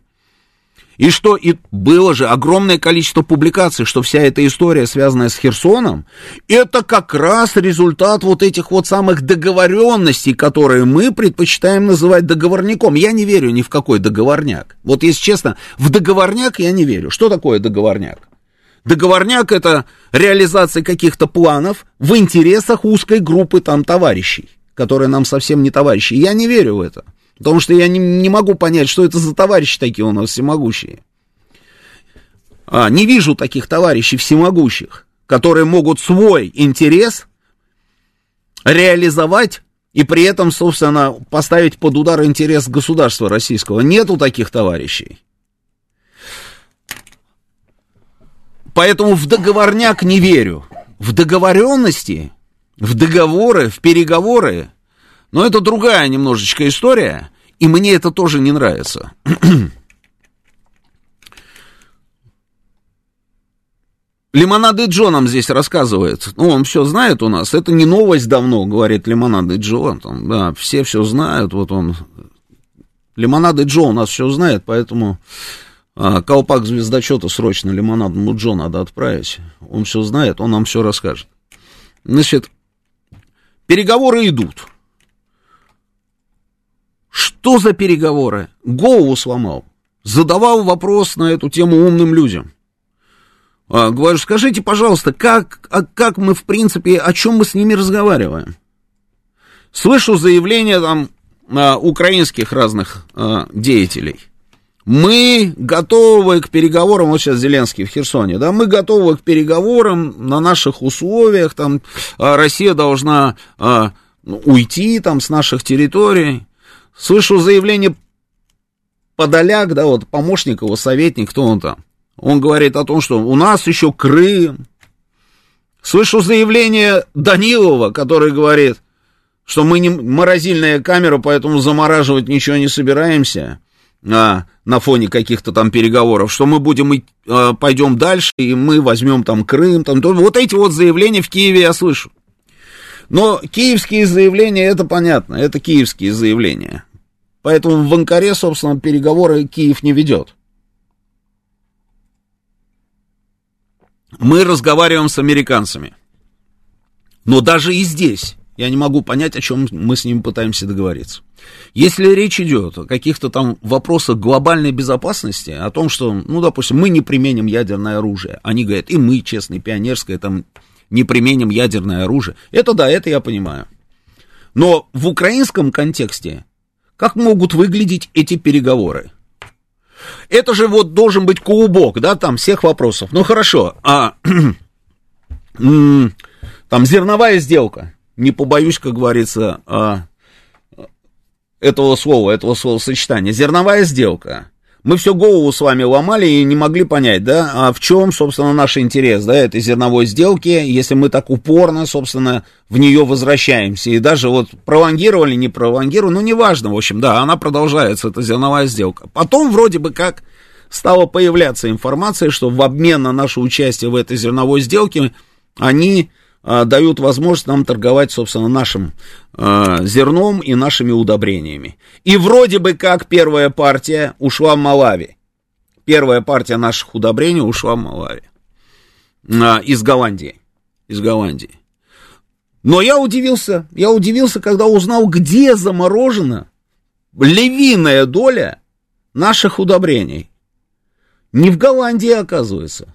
И что и было же огромное количество публикаций, что вся эта история, связанная с Херсоном, это как раз результат вот этих вот самых договоренностей, которые мы предпочитаем называть договорником. Я не верю ни в какой договорняк. Вот если честно, в договорняк я не верю. Что такое договорняк? Договорняк это реализация каких-то планов в интересах узкой группы там товарищей, которые нам совсем не товарищи. Я не верю в это. Потому что я не, не могу понять, что это за товарищи такие у нас всемогущие. А, не вижу таких товарищей всемогущих, которые могут свой интерес реализовать и при этом, собственно, поставить под удар интерес государства российского. Нету таких товарищей. Поэтому в договорняк не верю. В договоренности, в договоры, в переговоры но это другая немножечко история, и мне это тоже не нравится. Лимонады Джо нам здесь рассказывает. Ну, он все знает у нас. Это не новость давно, говорит Лимонады Джо. Там, да, все все знают. Вот он. Лимонады Джо у нас все знает, поэтому а, колпак звездочета срочно лимонадному Джо надо отправить. Он все знает, он нам все расскажет. Значит, переговоры идут. Что за переговоры? Голову сломал. Задавал вопрос на эту тему умным людям. А, говорю, скажите, пожалуйста, как, а как мы, в принципе, о чем мы с ними разговариваем? Слышу заявления там а, украинских разных а, деятелей. Мы готовы к переговорам, вот сейчас Зеленский в Херсоне, да, мы готовы к переговорам на наших условиях, там, а, Россия должна а, уйти там с наших территорий. Слышу заявление Подоляк, да, вот помощник его, советник, кто он там. Он говорит о том, что у нас еще Крым. Слышу заявление Данилова, который говорит, что мы не морозильная камера, поэтому замораживать ничего не собираемся а, на фоне каких-то там переговоров, что мы будем и а, пойдем дальше, и мы возьмем там Крым, там, то, вот эти вот заявления в Киеве я слышу. Но киевские заявления, это понятно, это киевские заявления. Поэтому в Анкаре, собственно, переговоры Киев не ведет. Мы разговариваем с американцами. Но даже и здесь я не могу понять, о чем мы с ними пытаемся договориться. Если речь идет о каких-то там вопросах глобальной безопасности, о том, что, ну, допустим, мы не применим ядерное оружие, они говорят, и мы, честное пионерское, там, не применим ядерное оружие. Это да, это я понимаю. Но в украинском контексте как могут выглядеть эти переговоры? Это же вот должен быть клубок, да, там всех вопросов. Ну хорошо, а Там зерновая сделка. Не побоюсь, как говорится, а, этого слова, этого словосочетания. Зерновая сделка. Мы все голову с вами ломали и не могли понять, да, а в чем, собственно, наш интерес, да, этой зерновой сделки, если мы так упорно, собственно, в нее возвращаемся. И даже вот пролонгировали, не пролонгировали, ну, неважно, в общем, да, она продолжается, эта зерновая сделка. Потом вроде бы как стала появляться информация, что в обмен на наше участие в этой зерновой сделке они дают возможность нам торговать, собственно, нашим а, зерном и нашими удобрениями. И вроде бы как первая партия ушла в Малави. Первая партия наших удобрений ушла в Малави. А, из Голландии. Из Голландии. Но я удивился, я удивился, когда узнал, где заморожена львиная доля наших удобрений. Не в Голландии, оказывается.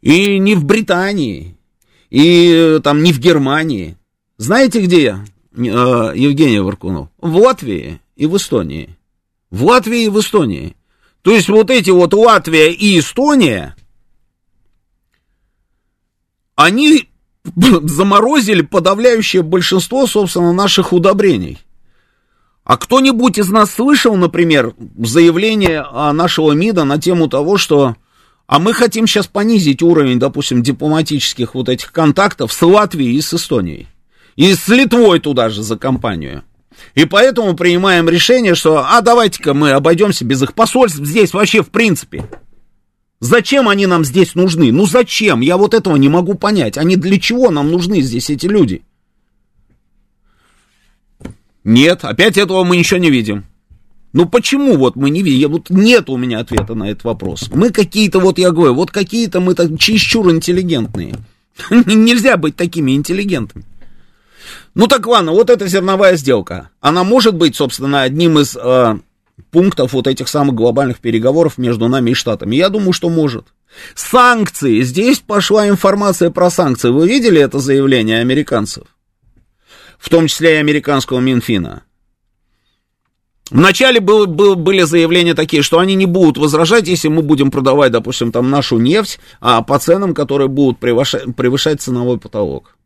И не в Британии, и э, там не в Германии. Знаете, где э, Евгений Варкунов? В Латвии и в Эстонии. В Латвии и в Эстонии. То есть вот эти вот Латвия и Эстония, они заморозили подавляющее большинство, собственно, наших удобрений. А кто-нибудь из нас слышал, например, заявление нашего МИДа на тему того, что а мы хотим сейчас понизить уровень, допустим, дипломатических вот этих контактов с Латвией и с Эстонией. И с Литвой туда же за компанию. И поэтому принимаем решение, что, а давайте-ка мы обойдемся без их посольств здесь вообще в принципе. Зачем они нам здесь нужны? Ну зачем? Я вот этого не могу понять. Они для чего нам нужны здесь эти люди? Нет, опять этого мы ничего не видим. Ну почему вот мы не видим? Вот нет у меня ответа на этот вопрос. Мы какие-то, вот я говорю, вот какие-то мы так чересчур интеллигентные. Нельзя быть такими интеллигентными. Ну так ладно, вот эта зерновая сделка. Она может быть, собственно, одним из э, пунктов вот этих самых глобальных переговоров между нами и Штатами. Я думаю, что может. Санкции. Здесь пошла информация про санкции. Вы видели это заявление американцев? В том числе и американского Минфина. Вначале был, был, были заявления такие, что они не будут возражать, если мы будем продавать, допустим, там нашу нефть а по ценам, которые будут превышать, превышать ценовой потолок.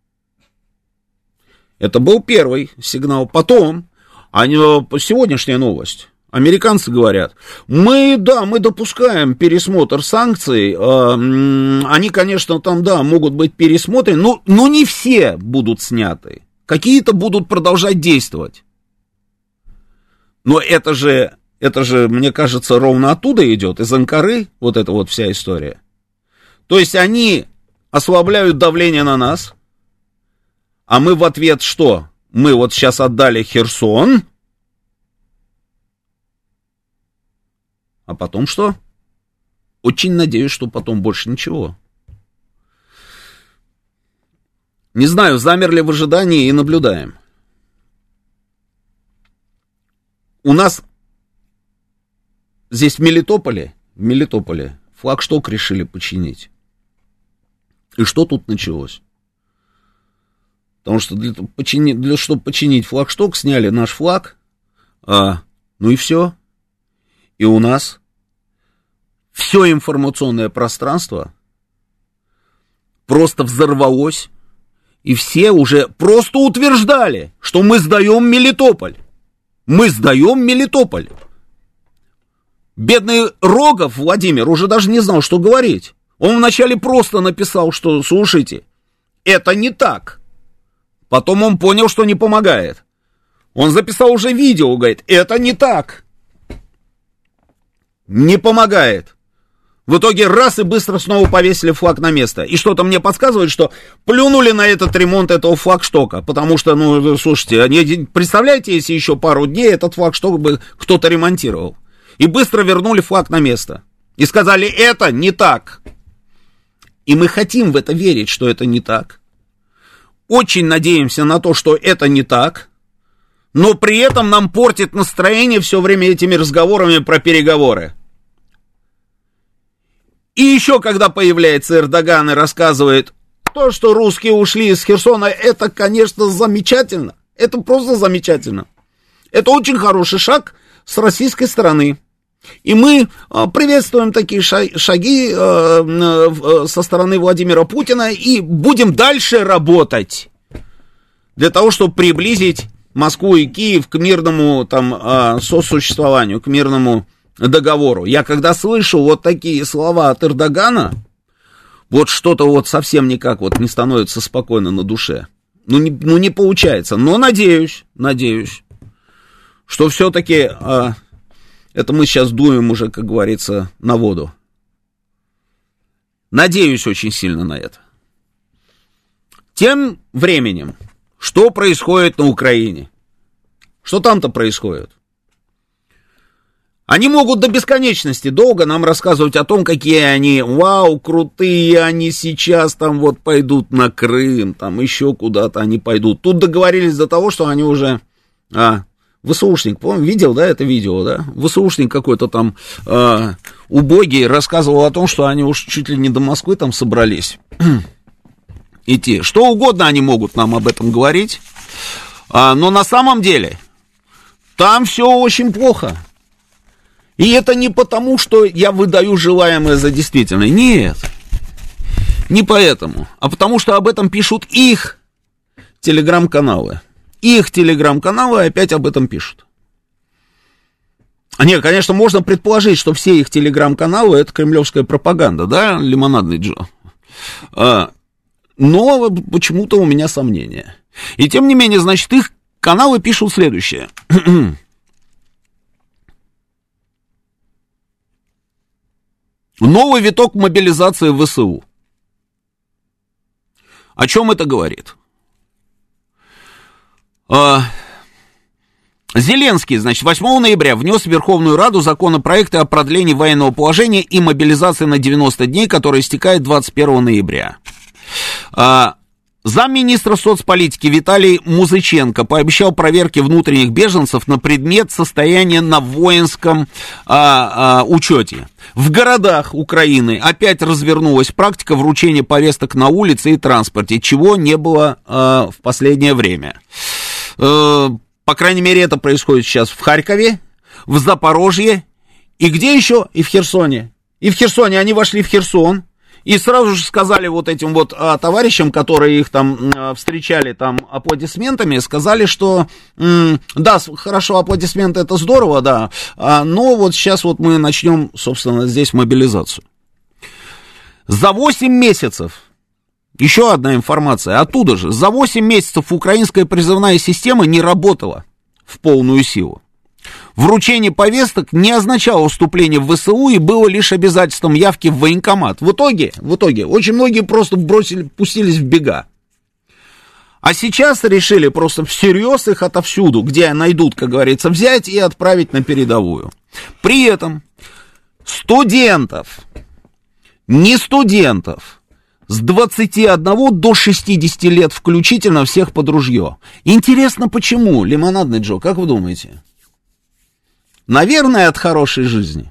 Это был первый сигнал. Потом, они, сегодняшняя новость. Американцы говорят, мы, да, мы допускаем пересмотр санкций, э, они, конечно, там, да, могут быть пересмотрены, но, но не все будут сняты. Какие-то будут продолжать действовать. Но это же, это же, мне кажется, ровно оттуда идет, из Анкары, вот эта вот вся история. То есть они ослабляют давление на нас, а мы в ответ что? Мы вот сейчас отдали Херсон, а потом что? Очень надеюсь, что потом больше ничего. Не знаю, замерли в ожидании и наблюдаем. У нас здесь в Мелитополе, в Мелитополе флагшток решили починить. И что тут началось? Потому что для, почини, для чтобы починить флагшток, сняли наш флаг, а, ну и все. И у нас все информационное пространство просто взорвалось, и все уже просто утверждали, что мы сдаем Мелитополь. Мы сдаем Мелитополь. Бедный Рогов Владимир уже даже не знал, что говорить. Он вначале просто написал, что, слушайте, это не так. Потом он понял, что не помогает. Он записал уже видео, говорит, это не так. Не помогает. В итоге раз и быстро снова повесили флаг на место. И что-то мне подсказывает, что плюнули на этот ремонт этого флагштока. Потому что, ну, слушайте, они, представляете, если еще пару дней этот флагшток бы кто-то ремонтировал. И быстро вернули флаг на место. И сказали, это не так. И мы хотим в это верить, что это не так. Очень надеемся на то, что это не так. Но при этом нам портит настроение все время этими разговорами про переговоры. И еще, когда появляется Эрдоган и рассказывает, то, что русские ушли из Херсона, это, конечно, замечательно. Это просто замечательно. Это очень хороший шаг с российской стороны. И мы приветствуем такие шаги со стороны Владимира Путина и будем дальше работать для того, чтобы приблизить Москву и Киев к мирному там сосуществованию, к мирному договору. Я когда слышу вот такие слова от Эрдогана, вот что-то вот совсем никак вот не становится спокойно на душе. Ну не, ну, не получается. Но надеюсь, надеюсь, что все-таки а, это мы сейчас дуем уже, как говорится, на воду. Надеюсь очень сильно на это. Тем временем, что происходит на Украине? Что там-то происходит? Они могут до бесконечности долго нам рассказывать о том, какие они, вау, крутые, они сейчас там вот пойдут на Крым, там еще куда-то они пойдут. Тут договорились до того, что они уже, а, ВСУшник, помню, видел, да, это видео, да? ВСУшник какой-то там а, убогий рассказывал о том, что они уж чуть ли не до Москвы там собрались идти. Что угодно они могут нам об этом говорить, а, но на самом деле там все очень плохо. И это не потому, что я выдаю желаемое за действительное. Нет. Не поэтому. А потому, что об этом пишут их телеграм-каналы. Их телеграм-каналы опять об этом пишут. Нет, конечно, можно предположить, что все их телеграм-каналы это кремлевская пропаганда, да, лимонадный Джо. А, но почему-то у меня сомнения. И тем не менее, значит, их каналы пишут следующее. Новый виток мобилизации ВСУ. О чем это говорит? А, Зеленский, значит, 8 ноября внес в Верховную Раду законопроекты о продлении военного положения и мобилизации на 90 дней, который истекает 21 ноября. А, Замминистра соцполитики Виталий Музыченко пообещал проверки внутренних беженцев на предмет состояния на воинском а, а, учете. В городах Украины опять развернулась практика вручения повесток на улице и транспорте, чего не было а, в последнее время. А, по крайней мере, это происходит сейчас в Харькове, в Запорожье и где еще? И в Херсоне. И в Херсоне они вошли в Херсон, и сразу же сказали вот этим вот а, товарищам, которые их там а, встречали там аплодисментами, сказали, что м, да, хорошо, аплодисменты это здорово, да, а, но вот сейчас вот мы начнем, собственно, здесь мобилизацию. За 8 месяцев еще одна информация. Оттуда же. За 8 месяцев украинская призывная система не работала в полную силу. Вручение повесток не означало вступление в ВСУ и было лишь обязательством явки в военкомат. В итоге, в итоге, очень многие просто бросили, пустились в бега. А сейчас решили просто всерьез их отовсюду, где найдут, как говорится, взять и отправить на передовую. При этом студентов, не студентов, с 21 до 60 лет включительно всех под ружье. Интересно, почему, Лимонадный Джо, как вы думаете? Наверное, от хорошей жизни.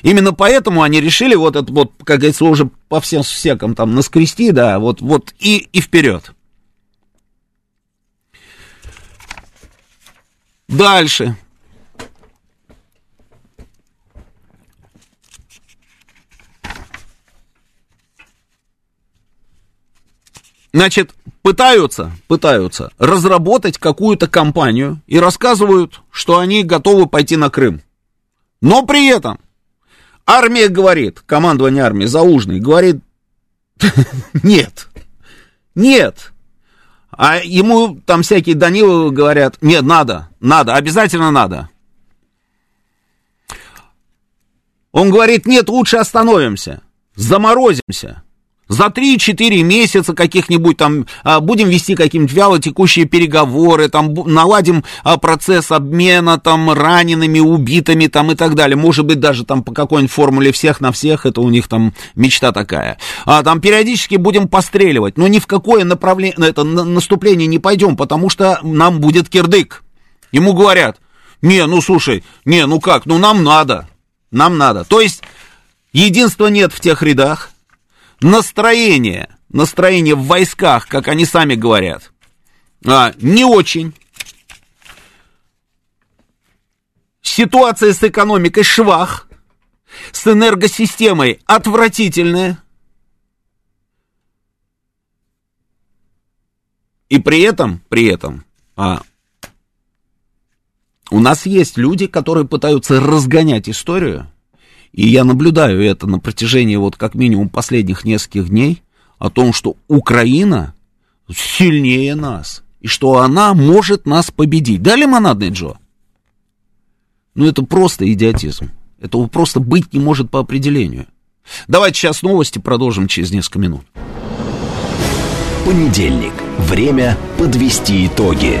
Именно поэтому они решили вот это вот, как говорится, уже по всем всекам там наскрести, да, вот, вот и, и вперед. Дальше. Значит, пытаются, пытаются разработать какую-то компанию и рассказывают, что они готовы пойти на Крым. Но при этом армия говорит, командование армии, Заужный, говорит, нет, нет. А ему там всякие Даниловы говорят, нет, надо, надо, обязательно надо. Он говорит, нет, лучше остановимся, заморозимся. За 3-4 месяца каких-нибудь там а, будем вести какие-нибудь вялотекущие переговоры, там наладим а, процесс обмена там ранеными, убитыми там и так далее. Может быть, даже там по какой-нибудь формуле всех на всех, это у них там мечта такая. А там периодически будем постреливать, но ни в какое направление, это наступление не пойдем, потому что нам будет кирдык. Ему говорят, не, ну слушай, не, ну как, ну нам надо, нам надо. То есть единства нет в тех рядах, настроение, настроение в войсках, как они сами говорят, а, не очень. Ситуация с экономикой швах, с энергосистемой отвратительная. И при этом, при этом, а, у нас есть люди, которые пытаются разгонять историю, и я наблюдаю это на протяжении вот как минимум последних нескольких дней, о том, что Украина сильнее нас, и что она может нас победить. Да, лимонадный Джо? Ну, это просто идиотизм. Этого просто быть не может по определению. Давайте сейчас новости продолжим через несколько минут. Понедельник. Время подвести итоги.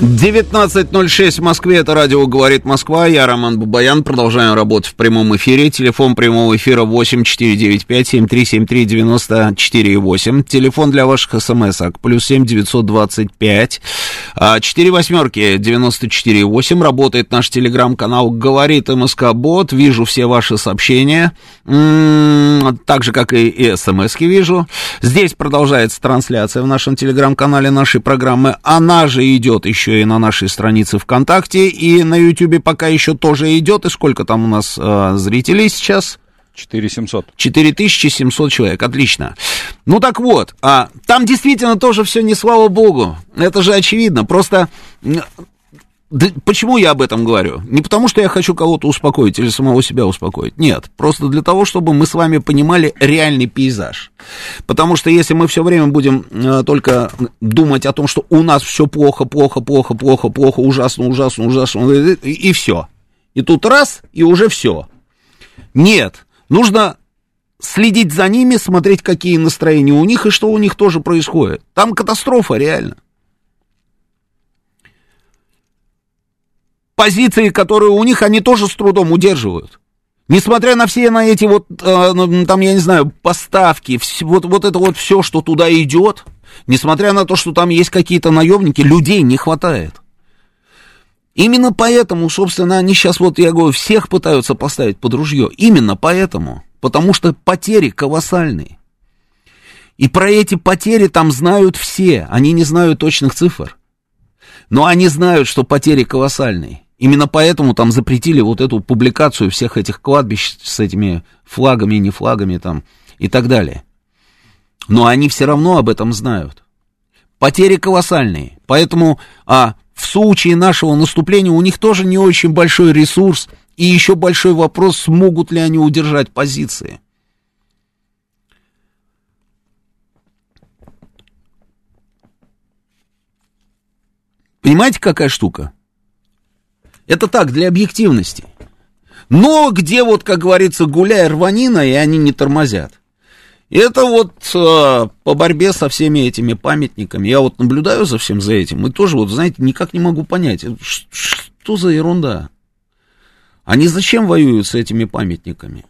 19.06 в Москве, это радио «Говорит Москва», я Роман Бабаян, продолжаем работать в прямом эфире, телефон прямого эфира 8495-7373-94,8, телефон для ваших смс-ок, плюс 7 925, 4 восьмерки 94,8, работает наш телеграм-канал «Говорит МСК Бот», вижу все ваши сообщения, так же, как и, смс-ки вижу, здесь продолжается трансляция в нашем телеграм-канале нашей программы, она же идет еще еще и на нашей странице ВКонтакте, и на Ютьюбе пока еще тоже идет. И сколько там у нас э, зрителей сейчас? 4700. 4700 человек, отлично. Ну так вот, а, там действительно тоже все не слава богу. Это же очевидно. Просто почему я об этом говорю? Не потому, что я хочу кого-то успокоить или самого себя успокоить. Нет, просто для того, чтобы мы с вами понимали реальный пейзаж. Потому что если мы все время будем э, только думать о том, что у нас все плохо, плохо, плохо, плохо, плохо, ужасно, ужасно, ужасно, и, и все. И тут раз, и уже все. Нет, нужно следить за ними, смотреть, какие настроения у них и что у них тоже происходит. Там катастрофа, реально. Позиции, которые у них, они тоже с трудом удерживают. Несмотря на все на эти вот, э, ну, там, я не знаю, поставки, вот, вот это вот все, что туда идет, несмотря на то, что там есть какие-то наемники, людей не хватает. Именно поэтому, собственно, они сейчас, вот я говорю, всех пытаются поставить под ружье. Именно поэтому. Потому что потери колоссальные. И про эти потери там знают все. Они не знают точных цифр. Но они знают, что потери колоссальные. Именно поэтому там запретили вот эту публикацию всех этих кладбищ с этими флагами, не флагами там и так далее. Но они все равно об этом знают. Потери колоссальные. Поэтому а, в случае нашего наступления у них тоже не очень большой ресурс. И еще большой вопрос, смогут ли они удержать позиции. Понимаете, какая штука? Это так, для объективности. Но где вот, как говорится, гуляй рванина, и они не тормозят. Это вот э, по борьбе со всеми этими памятниками. Я вот наблюдаю за всем за этим, и тоже вот, знаете, никак не могу понять, что за ерунда. Они зачем воюют с этими памятниками?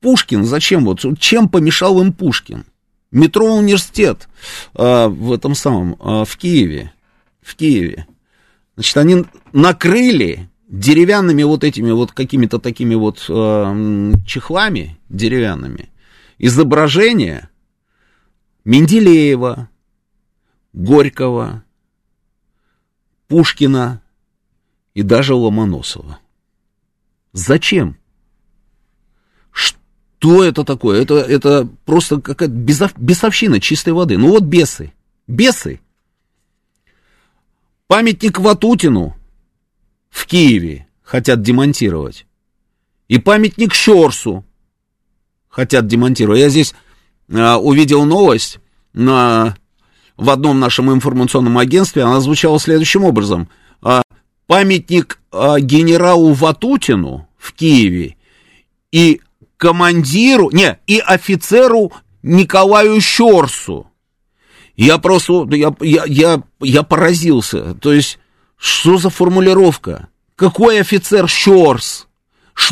Пушкин зачем? Вот чем помешал им Пушкин? Метро университет э, в этом самом, э, в Киеве. В Киеве. Значит, они накрыли деревянными вот этими вот какими-то такими вот э, чехлами деревянными изображения Менделеева, Горького, Пушкина и даже Ломоносова. Зачем? Что это такое? Это, это просто какая-то бесовщина чистой воды. Ну вот бесы. Бесы Памятник Ватутину в Киеве хотят демонтировать. И памятник Щорсу хотят демонтировать. Я здесь а, увидел новость на, в одном нашем информационном агентстве. Она звучала следующим образом. А, памятник а, генералу Ватутину в Киеве и командиру, не, и офицеру Николаю Щорсу я просто, я, я, я, я поразился. То есть, что за формулировка? Какой офицер Щорс?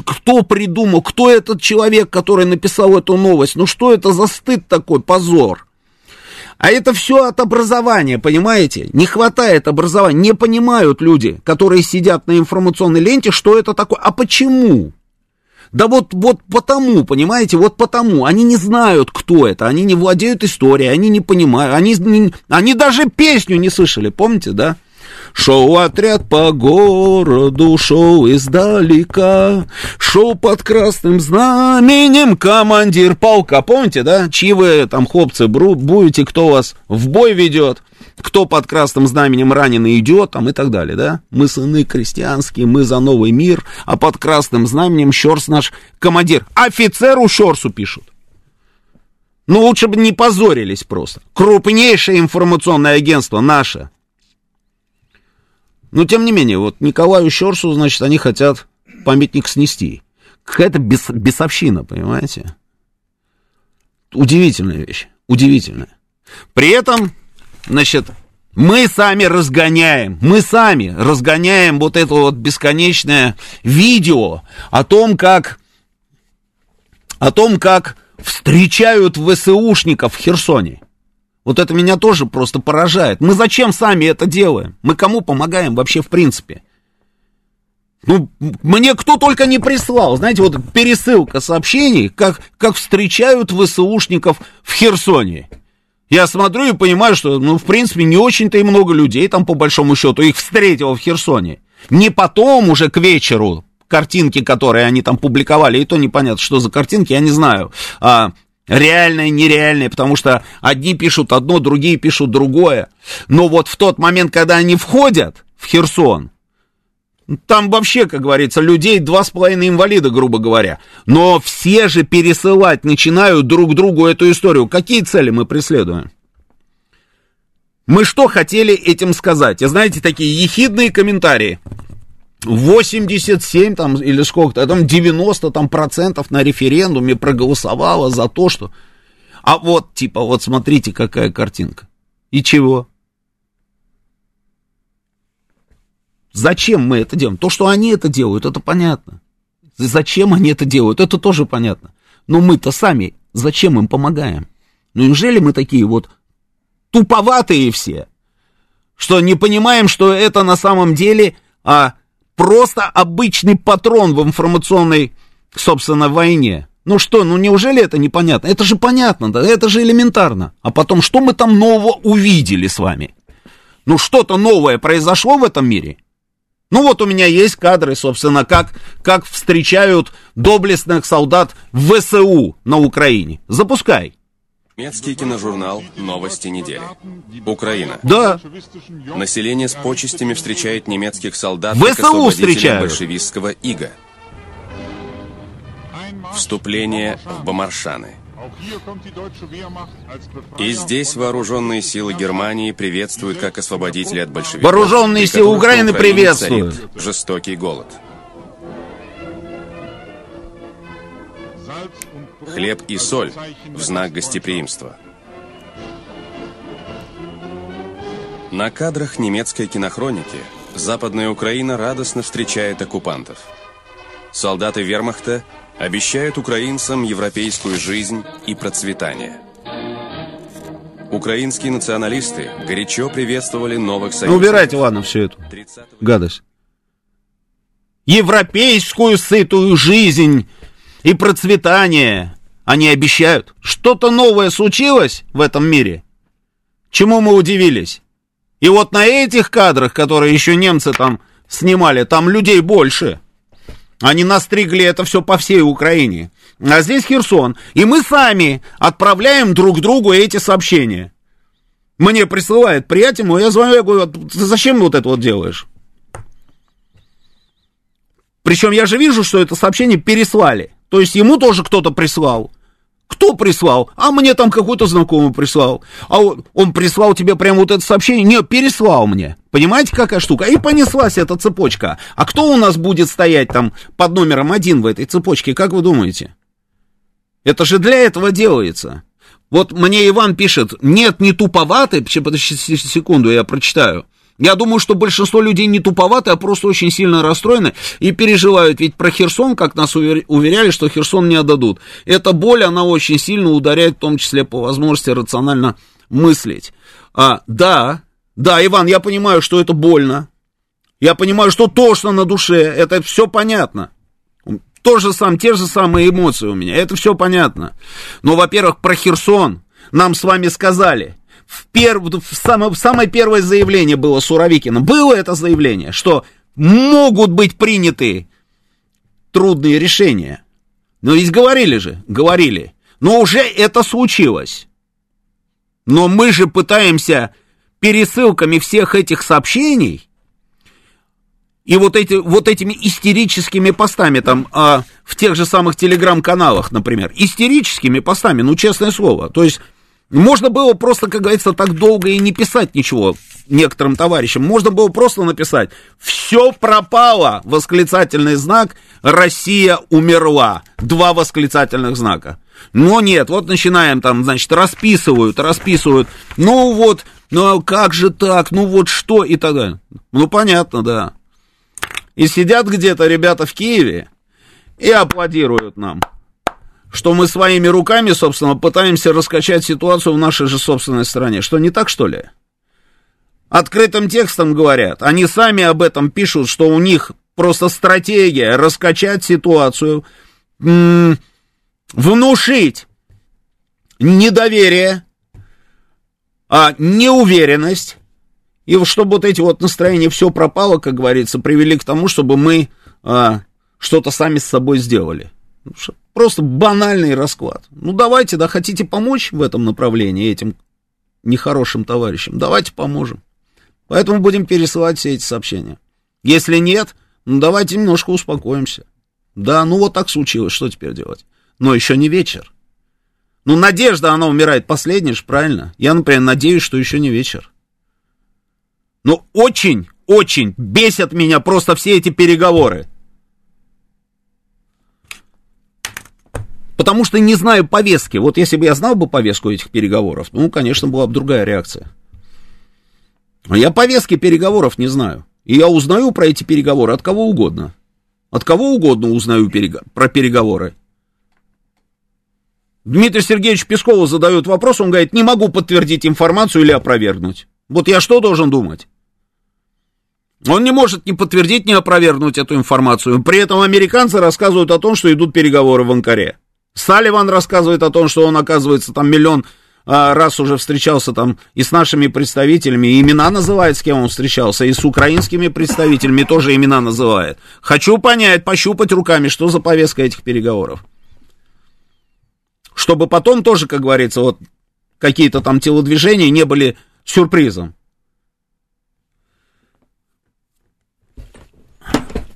кто придумал, кто этот человек, который написал эту новость, ну что это за стыд такой, позор. А это все от образования, понимаете? Не хватает образования, не понимают люди, которые сидят на информационной ленте, что это такое. А почему? Да вот, вот потому, понимаете, вот потому. Они не знают, кто это, они не владеют историей, они не понимают, они, они даже песню не слышали, помните, да? Шел отряд по городу, шел издалека, шел под красным знаменем командир полка. Помните, да? Чьи вы там, хлопцы, будете, кто вас в бой ведет? кто под красным знаменем раненый идет, там и так далее, да? Мы сыны крестьянские, мы за новый мир, а под красным знаменем Щорс наш командир. Офицеру Щорсу пишут. Ну, лучше бы не позорились просто. Крупнейшее информационное агентство наше. Но, тем не менее, вот Николаю Щорсу, значит, они хотят памятник снести. Какая-то бес, бесовщина, понимаете? Удивительная вещь, удивительная. При этом значит, мы сами разгоняем, мы сами разгоняем вот это вот бесконечное видео о том, как, о том, как встречают ВСУшников в Херсоне. Вот это меня тоже просто поражает. Мы зачем сами это делаем? Мы кому помогаем вообще в принципе? Ну, мне кто только не прислал, знаете, вот пересылка сообщений, как, как встречают ВСУшников в Херсоне. Я смотрю и понимаю, что, ну, в принципе, не очень-то и много людей там, по большому счету, их встретил в Херсоне. Не потом уже к вечеру картинки, которые они там публиковали, и то непонятно, что за картинки, я не знаю. А, реальные, нереальные, потому что одни пишут одно, другие пишут другое. Но вот в тот момент, когда они входят в Херсон, там вообще, как говорится, людей два с половиной инвалида, грубо говоря. Но все же пересылать начинают друг другу эту историю. Какие цели мы преследуем? Мы что хотели этим сказать? И знаете, такие ехидные комментарии. 87 там или сколько-то, там 90 там процентов на референдуме проголосовало за то, что... А вот, типа, вот смотрите, какая картинка. И чего? Зачем мы это делаем? То, что они это делают, это понятно. Зачем они это делают, это тоже понятно. Но мы-то сами зачем им помогаем? Ну неужели мы такие вот туповатые все, что не понимаем, что это на самом деле а, просто обычный патрон в информационной, собственно, войне? Ну что, ну неужели это непонятно? Это же понятно, да, это же элементарно. А потом, что мы там нового увидели с вами? Ну что-то новое произошло в этом мире? Ну вот у меня есть кадры, собственно, как, как встречают доблестных солдат ВСУ на Украине. Запускай. Немецкий киножурнал «Новости недели». Украина. Да. Население с почестями встречает немецких солдат ВСУ встречают. большевистского ИГА. Вступление в Бомаршаны. И здесь вооруженные силы Германии приветствуют как освободители от большевиков. Вооруженные силы Украины приветствуют. Жестокий голод. Хлеб и соль в знак гостеприимства. На кадрах немецкой кинохроники Западная Украина радостно встречает оккупантов. Солдаты вермахта обещают украинцам европейскую жизнь и процветание. Украинские националисты горячо приветствовали новых союзников. Ну, убирайте, ладно, всю эту гадость. Европейскую сытую жизнь и процветание они обещают. Что-то новое случилось в этом мире? Чему мы удивились? И вот на этих кадрах, которые еще немцы там снимали, там людей больше. Они настригли это все по всей Украине. А здесь Херсон. И мы сами отправляем друг другу эти сообщения. Мне присылает приятель мой, я звоню, я говорю, ты зачем вот это вот делаешь? Причем я же вижу, что это сообщение переслали. То есть ему тоже кто-то прислал. Кто прислал? А мне там какой-то знакомый прислал. А он, он прислал тебе прямо вот это сообщение? Нет, переслал мне. Понимаете, какая штука? И понеслась эта цепочка. А кто у нас будет стоять там под номером один в этой цепочке, как вы думаете? Это же для этого делается. Вот мне Иван пишет, нет, не туповатый, подожди секунду, я прочитаю. Я думаю, что большинство людей не туповаты, а просто очень сильно расстроены и переживают. Ведь про Херсон, как нас уверяли, что Херсон не отдадут. Эта боль, она очень сильно ударяет, в том числе по возможности рационально мыслить. А, да, да, Иван, я понимаю, что это больно. Я понимаю, что тошно на душе. Это все понятно. То же самое, те же самые эмоции у меня. Это все понятно. Но, во-первых, про Херсон нам с вами сказали. В, перв... в, само... в самое первое заявление было Суровикина. Было это заявление, что могут быть приняты трудные решения. Но ведь говорили же, говорили. Но уже это случилось. Но мы же пытаемся пересылками всех этих сообщений и вот, эти, вот этими истерическими постами там а, в тех же самых телеграм-каналах, например, истерическими постами, ну, честное слово, то есть можно было просто, как говорится, так долго и не писать ничего некоторым товарищам. Можно было просто написать «Все пропало!» Восклицательный знак «Россия умерла!» Два восклицательных знака. Но нет, вот начинаем там, значит, расписывают, расписывают. Ну вот, ну а как же так, ну вот что и так далее. Ну понятно, да. И сидят где-то ребята в Киеве и аплодируют нам, что мы своими руками, собственно, пытаемся раскачать ситуацию в нашей же собственной стране. Что, не так, что ли? Открытым текстом говорят, они сами об этом пишут, что у них просто стратегия раскачать ситуацию, внушить недоверие, а неуверенность, и чтобы вот эти вот настроения все пропало, как говорится, привели к тому, чтобы мы а, что-то сами с собой сделали. Просто банальный расклад. Ну давайте, да, хотите помочь в этом направлении этим нехорошим товарищам? Давайте поможем. Поэтому будем пересылать все эти сообщения. Если нет, ну давайте немножко успокоимся. Да, ну вот так случилось, что теперь делать? Но еще не вечер. Ну, надежда, она умирает последней же, правильно? Я, например, надеюсь, что еще не вечер. Но очень, очень бесят меня просто все эти переговоры. Потому что не знаю повестки. Вот если бы я знал бы повестку этих переговоров, ну, конечно, была бы другая реакция. А я повестки переговоров не знаю. И я узнаю про эти переговоры от кого угодно. От кого угодно узнаю про переговоры. Дмитрий Сергеевич Пескову задают вопрос, он говорит, не могу подтвердить информацию или опровергнуть. Вот я что должен думать? Он не может ни подтвердить, ни опровергнуть эту информацию. При этом американцы рассказывают о том, что идут переговоры в Анкаре. Салливан рассказывает о том, что он, оказывается, там миллион а, раз уже встречался там и с нашими представителями, и имена называет, с кем он встречался, и с украинскими представителями тоже имена называет. Хочу понять, пощупать руками, что за повестка этих переговоров. Чтобы потом тоже, как говорится, вот какие-то там телодвижения не были сюрпризом.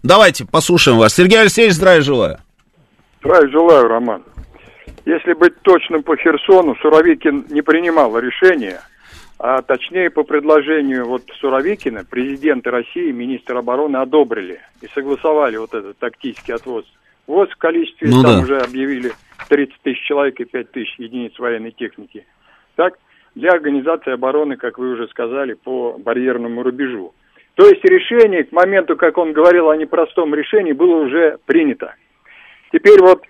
Давайте послушаем вас. Сергей Алексеевич, здравия желаю. Здравия желаю, Роман. Если быть точным по Херсону, Суровикин не принимал решения, а точнее по предложению вот Суровикина, президента России, министр обороны одобрили и согласовали вот этот тактический отвоз. Вот в количестве, ну, там да. уже объявили 30 тысяч человек и 5 тысяч единиц военной техники. Так, для организации обороны, как вы уже сказали, по барьерному рубежу. То есть решение к моменту, как он говорил о непростом решении, было уже принято. Теперь вот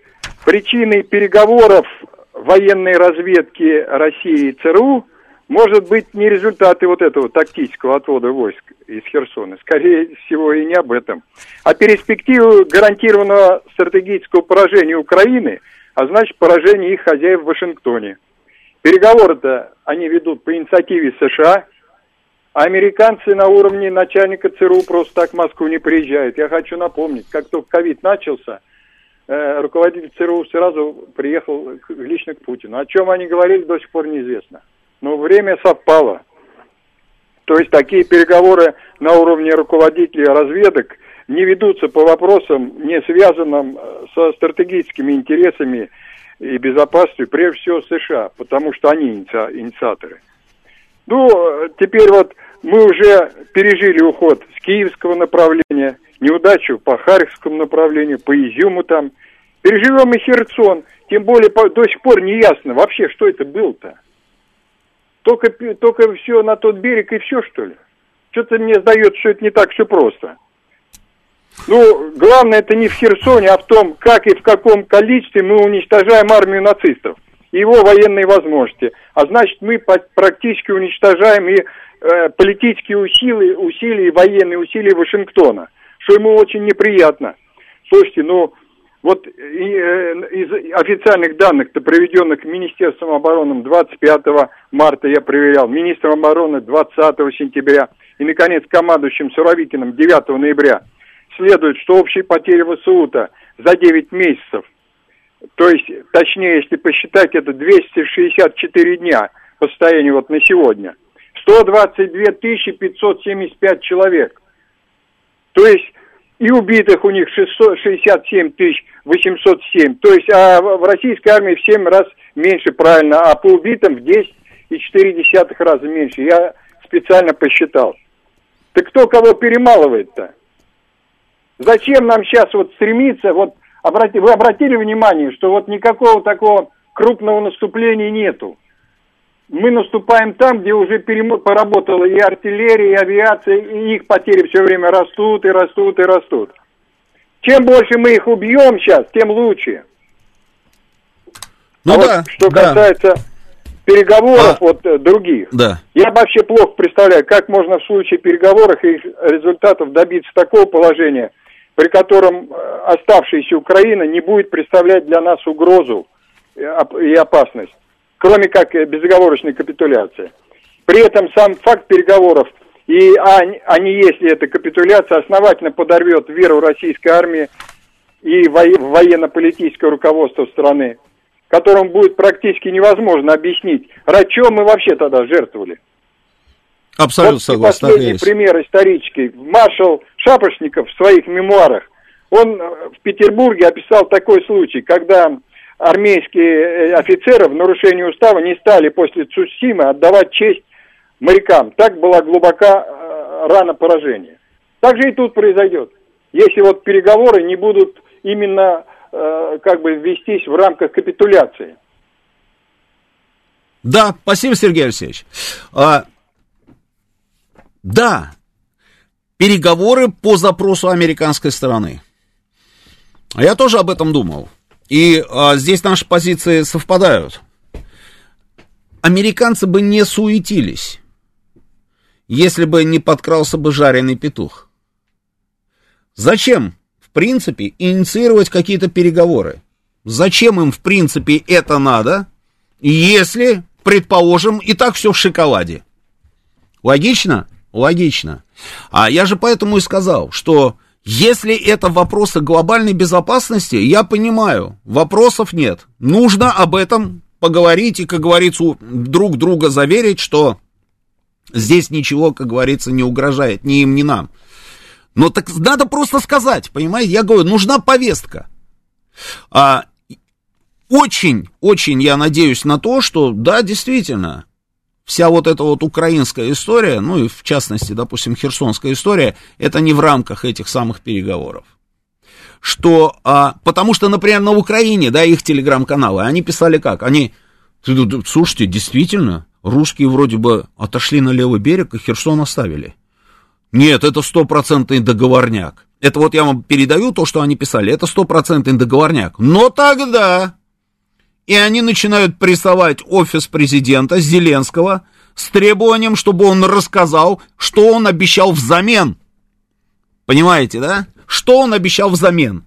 причиной переговоров военной разведки России и ЦРУ может быть не результаты вот этого тактического отвода войск из Херсона. Скорее всего и не об этом. А перспективу гарантированного стратегического поражения Украины, а значит поражения их хозяев в Вашингтоне. Переговоры-то они ведут по инициативе США, а американцы на уровне начальника ЦРУ просто так в Москву не приезжают. Я хочу напомнить, как только ковид начался, руководитель ЦРУ сразу приехал лично к Путину. О чем они говорили, до сих пор неизвестно. Но время совпало. То есть такие переговоры на уровне руководителей разведок не ведутся по вопросам, не связанным э, со стратегическими интересами и безопасностью, прежде всего США, потому что они инициаторы. Ну, теперь вот мы уже пережили уход с киевского направления, неудачу по Харьковскому направлению, по Изюму там. Переживем и Херсон, тем более по, до сих пор не ясно вообще, что это было-то. Только, только все на тот берег и все, что ли? что-то мне сдается, что это не так все просто. Ну, главное это не в Херсоне, а в том, как и в каком количестве мы уничтожаем армию нацистов и его военные возможности. А значит, мы практически уничтожаем и э, политические усилия, усилия, военные усилия Вашингтона, что ему очень неприятно. Слушайте, ну, вот э, из официальных данных, то проведенных Министерством обороны 25 марта я проверял, министром обороны 20 сентября и, наконец, командующим Суровикиным 9 ноября – следует, что общие потери ВСУ-то за 9 месяцев, то есть, точнее, если посчитать, это 264 дня по состоянию вот на сегодня, 122 575 человек. То есть, и убитых у них 667 807. То есть, а в российской армии в 7 раз меньше, правильно, а по убитым в 10,4 раза меньше. Я специально посчитал. Так кто кого перемалывает-то? Зачем нам сейчас вот стремиться, вот обрати, вы обратили внимание, что вот никакого такого крупного наступления нету. Мы наступаем там, где уже поработала и артиллерия, и авиация, и их потери все время растут, и растут, и растут. Чем больше мы их убьем сейчас, тем лучше. Ну а да, вот, что да. касается переговоров а, вот э, других, да. я вообще плохо представляю, как можно в случае переговоров и результатов добиться такого положения – при котором э, оставшаяся Украина не будет представлять для нас угрозу и опасность, кроме как э, безоговорочной капитуляции. При этом сам факт переговоров, и они, а не если эта капитуляция основательно подорвет веру российской армии и военно-политическое руководство страны, которым будет практически невозможно объяснить, ради чего мы вообще тогда жертвовали. Абсолютно вот согласен. Последний есть. пример исторический. Маршал Шапошников в своих мемуарах, он э, в Петербурге описал такой случай, когда армейские э, офицеры в нарушении устава не стали после Цусимы отдавать честь морякам. Так была глубока э, рана поражения. Так же и тут произойдет. Если вот переговоры не будут именно э, как бы вестись в рамках капитуляции. Да, спасибо, Сергей Алексеевич. А, да, переговоры по запросу американской стороны. Я тоже об этом думал. И а, здесь наши позиции совпадают. Американцы бы не суетились, если бы не подкрался бы жареный петух. Зачем, в принципе, инициировать какие-то переговоры? Зачем им, в принципе, это надо, если, предположим, и так все в шоколаде? Логично? Логично. А я же поэтому и сказал, что если это вопросы глобальной безопасности, я понимаю, вопросов нет. Нужно об этом поговорить и, как говорится, друг друга заверить, что здесь ничего, как говорится, не угрожает ни им, ни нам. Но так надо просто сказать, понимаете? Я говорю, нужна повестка. А, очень, очень я надеюсь на то, что, да, действительно, вся вот эта вот украинская история, ну и в частности, допустим, херсонская история, это не в рамках этих самых переговоров. Что, а, потому что, например, на Украине, да, их телеграм-каналы, они писали как? Они, слушайте, действительно, русские вроде бы отошли на левый берег и Херсон оставили. Нет, это стопроцентный договорняк. Это вот я вам передаю то, что они писали, это стопроцентный договорняк. Но тогда и они начинают прессовать офис президента Зеленского с требованием, чтобы он рассказал, что он обещал взамен. Понимаете, да? Что он обещал взамен?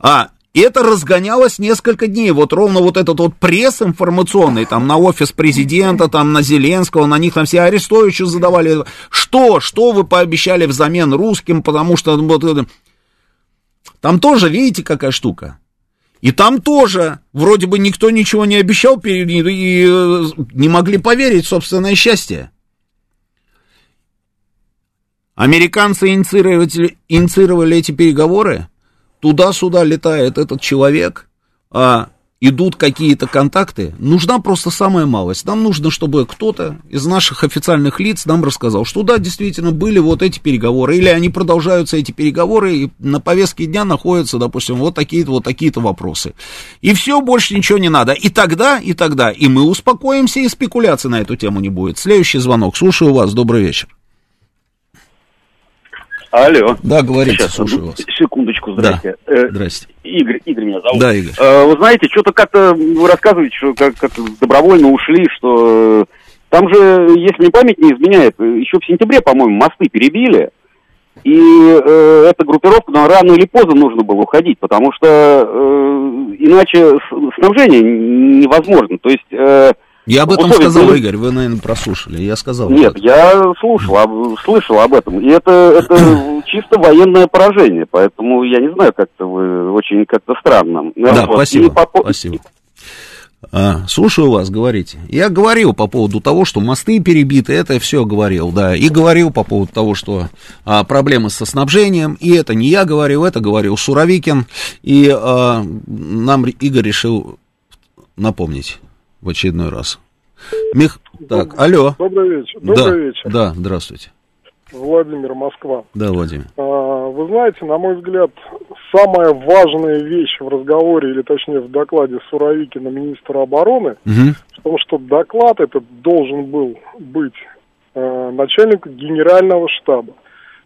А это разгонялось несколько дней. Вот ровно вот этот вот пресс информационный, там на офис президента, там на Зеленского, на них там все арестующие задавали. Что, что вы пообещали взамен русским, потому что вот, там тоже, видите, какая штука? И там тоже вроде бы никто ничего не обещал и э, не могли поверить в собственное счастье. Американцы инициировали, инициировали эти переговоры, туда-сюда летает этот человек, а идут какие-то контакты, нужна просто самая малость. Нам нужно, чтобы кто-то из наших официальных лиц нам рассказал, что да, действительно были вот эти переговоры, или они продолжаются эти переговоры, и на повестке дня находятся, допустим, вот такие-то, вот такие-то вопросы. И все, больше ничего не надо. И тогда, и тогда, и мы успокоимся, и спекуляций на эту тему не будет. Следующий звонок. Слушаю вас. Добрый вечер. Алло. Да, говорите, Сейчас, слушаю вас. Секундочку, здрасте. Да, Э, здрасте. Игорь, Игорь меня зовут. Да, Игорь. Э, Вы знаете, что-то как-то вы рассказываете, что как, как добровольно ушли, что э, там же, если мне память не изменяет, еще в сентябре, по-моему, мосты перебили, и э, эта группировка, ну, рано или поздно нужно было уходить, потому что э, иначе снабжение невозможно. То есть... э, Я об этом сказал, были- Игорь, вы, наверное, прослушали. Я сказал. Нет, я слушал, об- слышал об этом. И это, это чисто военное поражение. Поэтому я не знаю, как-то вы очень как-то странно. Да, Вот. спасибо. И по по- спасибо. А, слушаю вас, говорите. Я говорил по поводу того, что мосты перебиты, это все говорил, да. И говорил по поводу того, что а, проблемы со снабжением, и это не я говорил, это говорил Суровикин. И а, нам Игорь решил напомнить в очередной раз. Мих... Так, алло. Добрый вечер. Да, Добрый вечер. да, здравствуйте. Владимир, Москва. Да, Владимир. А, Вы знаете, на мой взгляд, самая важная вещь в разговоре, или точнее в докладе Суровикина, министра обороны, Мгм. в том, что доклад этот должен был быть э, начальнику генерального штаба.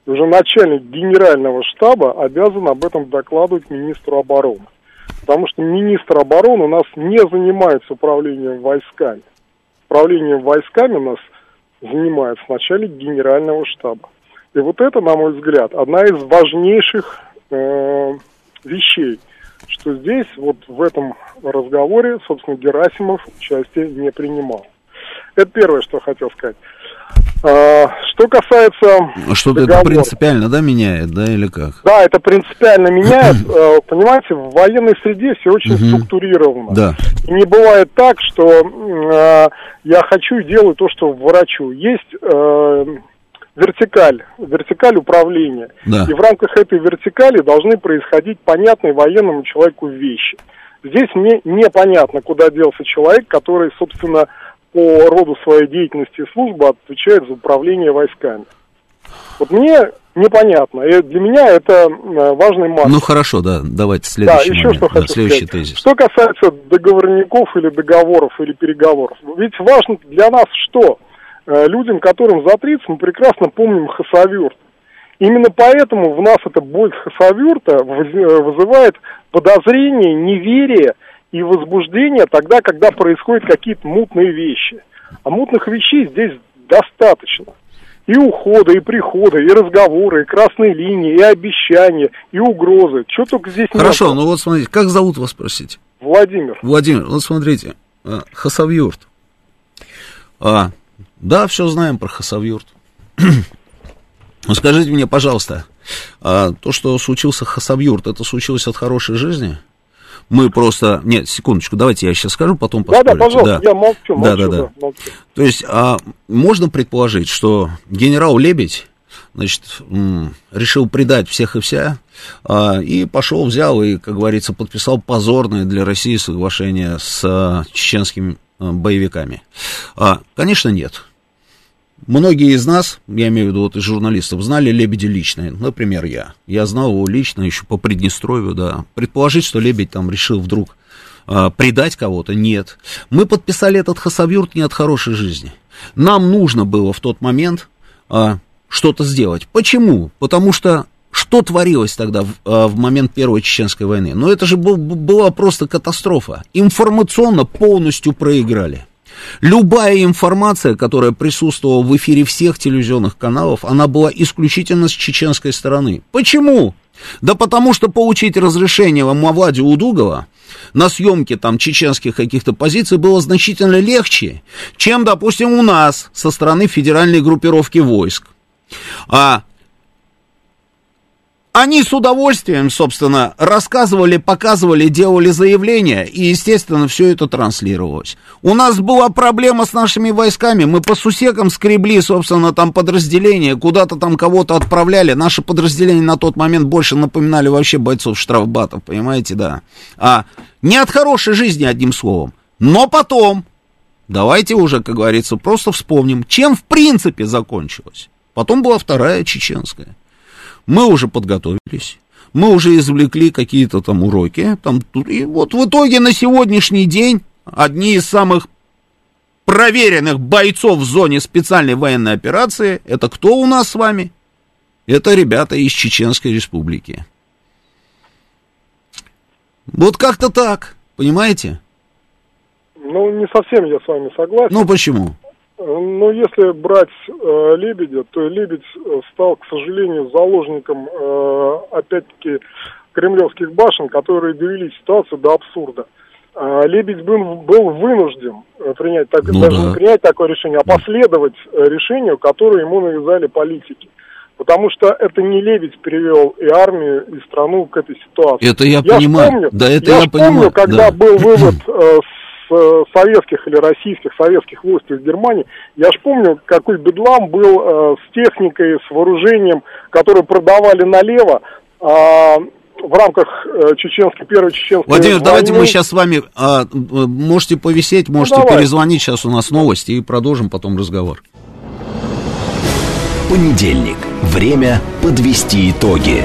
И уже начальник генерального штаба обязан об этом докладывать министру обороны. Потому что министр обороны у нас не занимается управлением войсками. Управлением войсками у нас занимается начальник генерального штаба. И вот это, на мой взгляд, одна из важнейших э, вещей, что здесь, вот в этом разговоре, собственно, Герасимов участие не принимал. Это первое, что хотел сказать. А, что касается Что-то это принципиально, да, меняет, да, или как? Да, это принципиально меняет. Э, Понимаете, в военной среде все очень структурировано. Да. И не бывает так, что э, я хочу и делаю то, что врачу. Есть э, вертикаль, вертикаль управления. Да. И в рамках этой вертикали должны происходить понятные военному человеку вещи. Здесь мне непонятно, куда делся человек, который, собственно, по роду своей деятельности и службы отвечает за управление войсками. Вот мне непонятно. И для меня это э, важный момент. Ну хорошо, да, давайте Да, следующий еще момент. что Да, хочу следующий сказать. тезис. Что касается договорников или договоров, или переговоров. Ведь важно для нас что? Э, Людям, которым за 30, мы прекрасно помним Хасавюрт. Именно поэтому в нас эта боль Хасавюрта э, вызывает подозрение, неверие и возбуждение тогда, когда происходят какие-то мутные вещи. А мутных вещей здесь достаточно. И ухода, и прихода, и разговоры, и красные линии, и обещания, и угрозы. Что только здесь Хорошо, было. ну вот смотрите, как зовут вас, спросите? Владимир. Владимир, вот смотрите, а, Хасавюрт. А, да, все знаем про Хасавюрт. Скажите мне, пожалуйста, а, то, что случился Хасавюрт, это случилось от хорошей жизни? Мы просто... Нет, секундочку, давайте я сейчас скажу, потом Да-да, поспорите. пожалуйста, я молчу, молчу, Да, да, да. да, молчу. То есть а, можно предположить, что генерал Лебедь, значит, решил предать всех и вся, а, и пошел, взял и, как говорится, подписал позорное для России соглашение с а, чеченскими а, боевиками. Конечно, нет. Многие из нас, я имею в виду вот из журналистов, знали Лебедя лично, например, я. Я знал его лично еще по Приднестровью, да. Предположить, что Лебедь там решил вдруг а, предать кого-то, нет. Мы подписали этот хасавюрт не от хорошей жизни. Нам нужно было в тот момент а, что-то сделать. Почему? Потому что что творилось тогда в, а, в момент Первой Чеченской войны? Ну, это же был- была просто катастрофа. Информационно полностью проиграли. Любая информация, которая присутствовала в эфире всех телевизионных каналов, она была исключительно с чеченской стороны. Почему? Да потому что получить разрешение Мавлади Удугова на съемке там чеченских каких-то позиций было значительно легче, чем, допустим, у нас со стороны федеральной группировки войск. А они с удовольствием, собственно, рассказывали, показывали, делали заявления, и, естественно, все это транслировалось. У нас была проблема с нашими войсками, мы по сусекам скребли, собственно, там подразделения, куда-то там кого-то отправляли. Наши подразделения на тот момент больше напоминали вообще бойцов штрафбатов, понимаете, да. А не от хорошей жизни, одним словом. Но потом, давайте уже, как говорится, просто вспомним, чем в принципе закончилось. Потом была вторая чеченская мы уже подготовились, мы уже извлекли какие-то там уроки, там, и вот в итоге на сегодняшний день одни из самых проверенных бойцов в зоне специальной военной операции, это кто у нас с вами? Это ребята из Чеченской республики. Вот как-то так, понимаете? Ну, не совсем я с вами согласен. Ну, почему? Ну, если брать э, Лебедя, то Лебедь э, стал, к сожалению, заложником, э, опять-таки, кремлевских башен, которые довели ситуацию до абсурда. Э, Лебедь был, был вынужден э, принять, так, Ну даже да. не принять такое решение, а последовать э, решению, которое ему навязали политики. Потому что это не Лебедь привел и армию, и страну к этой ситуации. Это я ж понимаю. помню- Да, это я я ж понимаю, помню, когда да. был вывод с э, советских или российских советских войск из Германии, я ж помню, какой бедлам был э, с техникой, с вооружением, которые продавали налево. а, в рамках э, чеченской, первой чеченской Владимир, давайте мы войны. сейчас с вами, а, э, можете повисеть, можете давай. перезвонить, сейчас у нас новости, и продолжим потом разговор. Понедельник. Время подвести итоги.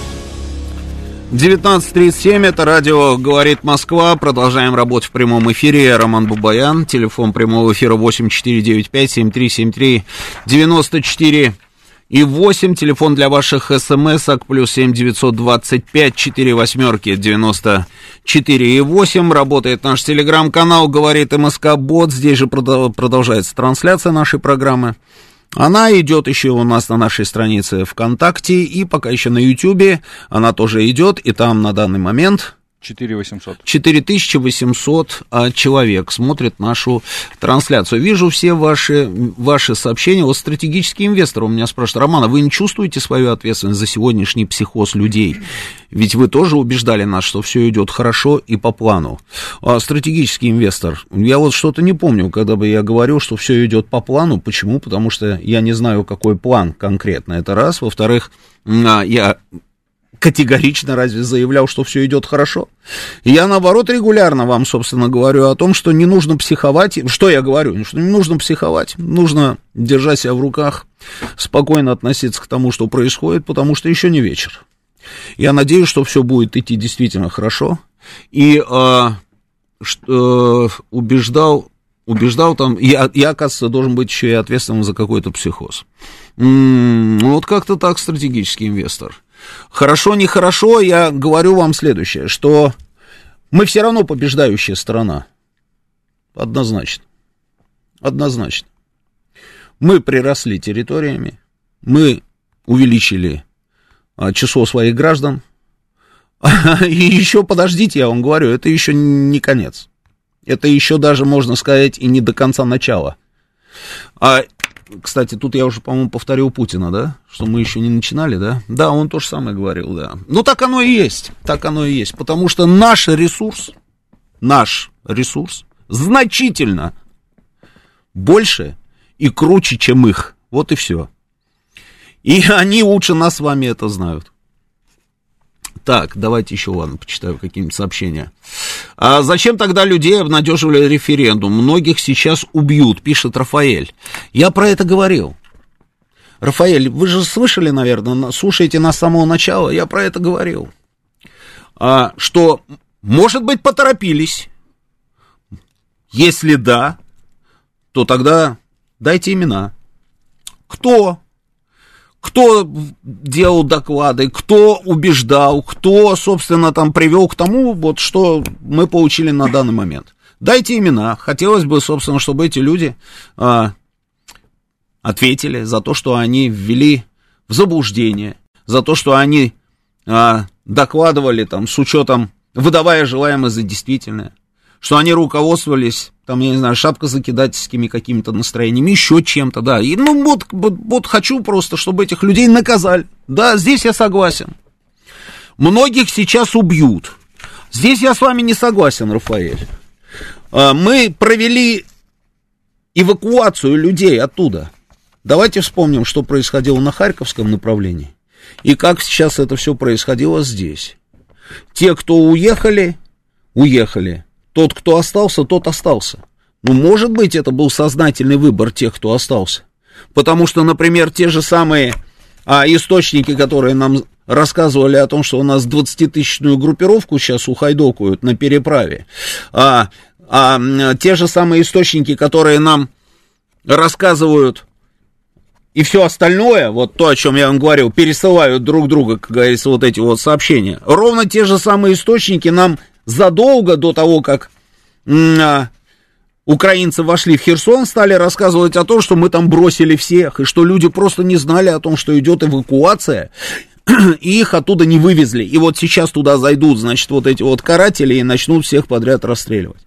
19.37, это радио «Говорит Москва». Продолжаем работать в прямом эфире. Я Роман Бубаян. Телефон прямого эфира 8495-7373-94 и 8. Телефон для ваших смс-ок плюс 7 925 4 восьмерки 94 и 8. Работает наш телеграм-канал «Говорит МСК Бот». Здесь же продо- продолжается трансляция нашей программы. Она идет еще у нас на нашей странице ВКонтакте и пока еще на Ютубе. Она тоже идет, и там на данный момент 4800. 4800 а, человек смотрит нашу трансляцию. Вижу все ваши, ваши сообщения. Вот стратегический инвестор у меня спрашивает, Роман, а вы не чувствуете свою ответственность за сегодняшний психоз людей? Ведь вы тоже убеждали нас, что все идет хорошо и по плану. А стратегический инвестор, я вот что-то не помню, когда бы я говорил, что все идет по плану. Почему? Потому что я не знаю, какой план конкретно. Это раз. Во-вторых, а, я категорично разве заявлял, что все идет хорошо? Я, наоборот, регулярно вам, собственно, говорю о том, что не нужно психовать. Что я говорю? Что не нужно психовать. Нужно держать себя в руках, спокойно относиться к тому, что происходит, потому что еще не вечер. Я надеюсь, что все будет идти действительно хорошо. И а, что, э, убеждал, убеждал там, я, я, оказывается, должен быть еще и ответственным за какой-то психоз. М, ну, вот как-то так стратегический инвестор. Хорошо, нехорошо, я говорю вам следующее, что мы все равно побеждающая страна. Однозначно. Однозначно. Мы приросли территориями, мы увеличили а, число своих граждан. И еще, подождите, я вам говорю, это еще не конец. Это еще даже, можно сказать, и не до конца начала. А, кстати, тут я уже, по-моему, повторил Путина, да? Что мы еще не начинали, да? Да, он то же самое говорил, да. Ну, так оно и есть. Так оно и есть. Потому что наш ресурс, наш ресурс значительно больше и круче, чем их. Вот и все. И они лучше нас с вами это знают. Так, давайте еще, ладно, почитаю какие-нибудь сообщения. А зачем тогда людей обнадеживали референдум? Многих сейчас убьют, пишет Рафаэль. Я про это говорил. Рафаэль, вы же слышали, наверное, на- слушаете нас с самого начала, я про это говорил. А, что, может быть, поторопились. Если да, то тогда дайте имена. Кто? Кто делал доклады, кто убеждал, кто, собственно, там привел к тому, вот что мы получили на данный момент. Дайте имена. Хотелось бы, собственно, чтобы эти люди а, ответили за то, что они ввели в заблуждение, за то, что они а, докладывали там с учетом, выдавая желаемое за действительное, что они руководствовались, там, я не знаю, шапкозакидательскими какими-то настроениями, еще чем-то, да. И, ну, вот, вот, вот хочу просто, чтобы этих людей наказали. Да, здесь я согласен. Многих сейчас убьют. Здесь я с вами не согласен, Рафаэль. А, Мы провели эвакуацию людей оттуда. Давайте вспомним, что происходило на Харьковском направлении и как сейчас это все происходило здесь. Те, кто уехали, уехали. Тот, кто остался, тот остался. Ну, может быть, это был сознательный выбор тех, кто остался. Потому что, например, те же самые а, источники, которые нам рассказывали о том, что у нас 20-тысячную группировку сейчас ухайдокают на переправе, а, а те же самые источники, которые нам рассказывают и все остальное, вот то, о чем я вам говорил, пересылают друг друга, как говорится, вот эти вот сообщения. Ровно те же самые источники нам задолго до того, как а, украинцы вошли в Херсон, стали рассказывать о том, что мы там бросили всех, и что люди просто не знали о том, что идет эвакуация, и их оттуда не вывезли. И вот сейчас туда зайдут, значит, вот эти вот каратели и начнут всех подряд расстреливать.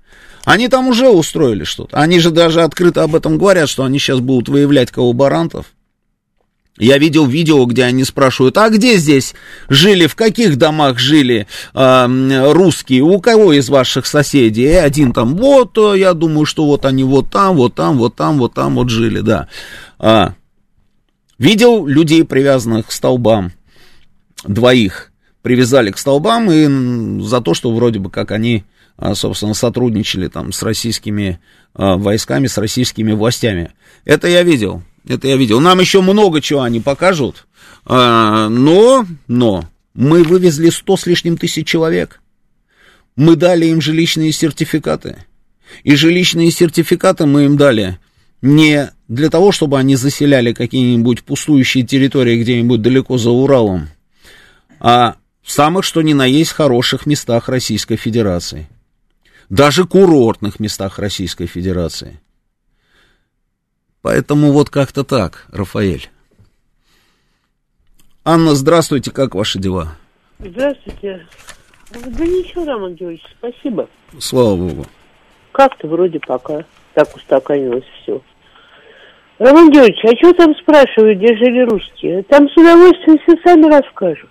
Они там уже устроили что-то. Они же даже открыто об этом говорят, что они сейчас будут выявлять коллаборантов. Я видел видео, где они спрашивают, а где здесь жили, в каких домах жили э, русские, у кого из ваших соседей? И один там, вот, э, я думаю, что вот они вот там, вот там, вот там, вот там вот жили, да. А, видел людей, привязанных к столбам, двоих привязали к столбам и за то, что вроде бы как они, а, собственно, сотрудничали там с российскими а, войсками, с российскими властями. Это я видел. Это я видел. Нам еще много чего они покажут. А, но, но, мы вывезли сто с лишним тысяч человек. Мы дали им жилищные сертификаты. И жилищные сертификаты мы им дали не для того, чтобы они заселяли какие-нибудь пустующие территории где-нибудь далеко за Уралом, а в самых что ни на есть хороших местах Российской Федерации. Даже курортных местах Российской Федерации. Поэтому вот как-то так, Рафаэль. Анна, здравствуйте, как ваши дела? Здравствуйте. Да ничего, Роман Георгиевич, спасибо. Слава Богу. Как-то вроде пока так устаканилось все. Роман Георгиевич, а что там спрашивают, где жили русские? Там с удовольствием все сами расскажут.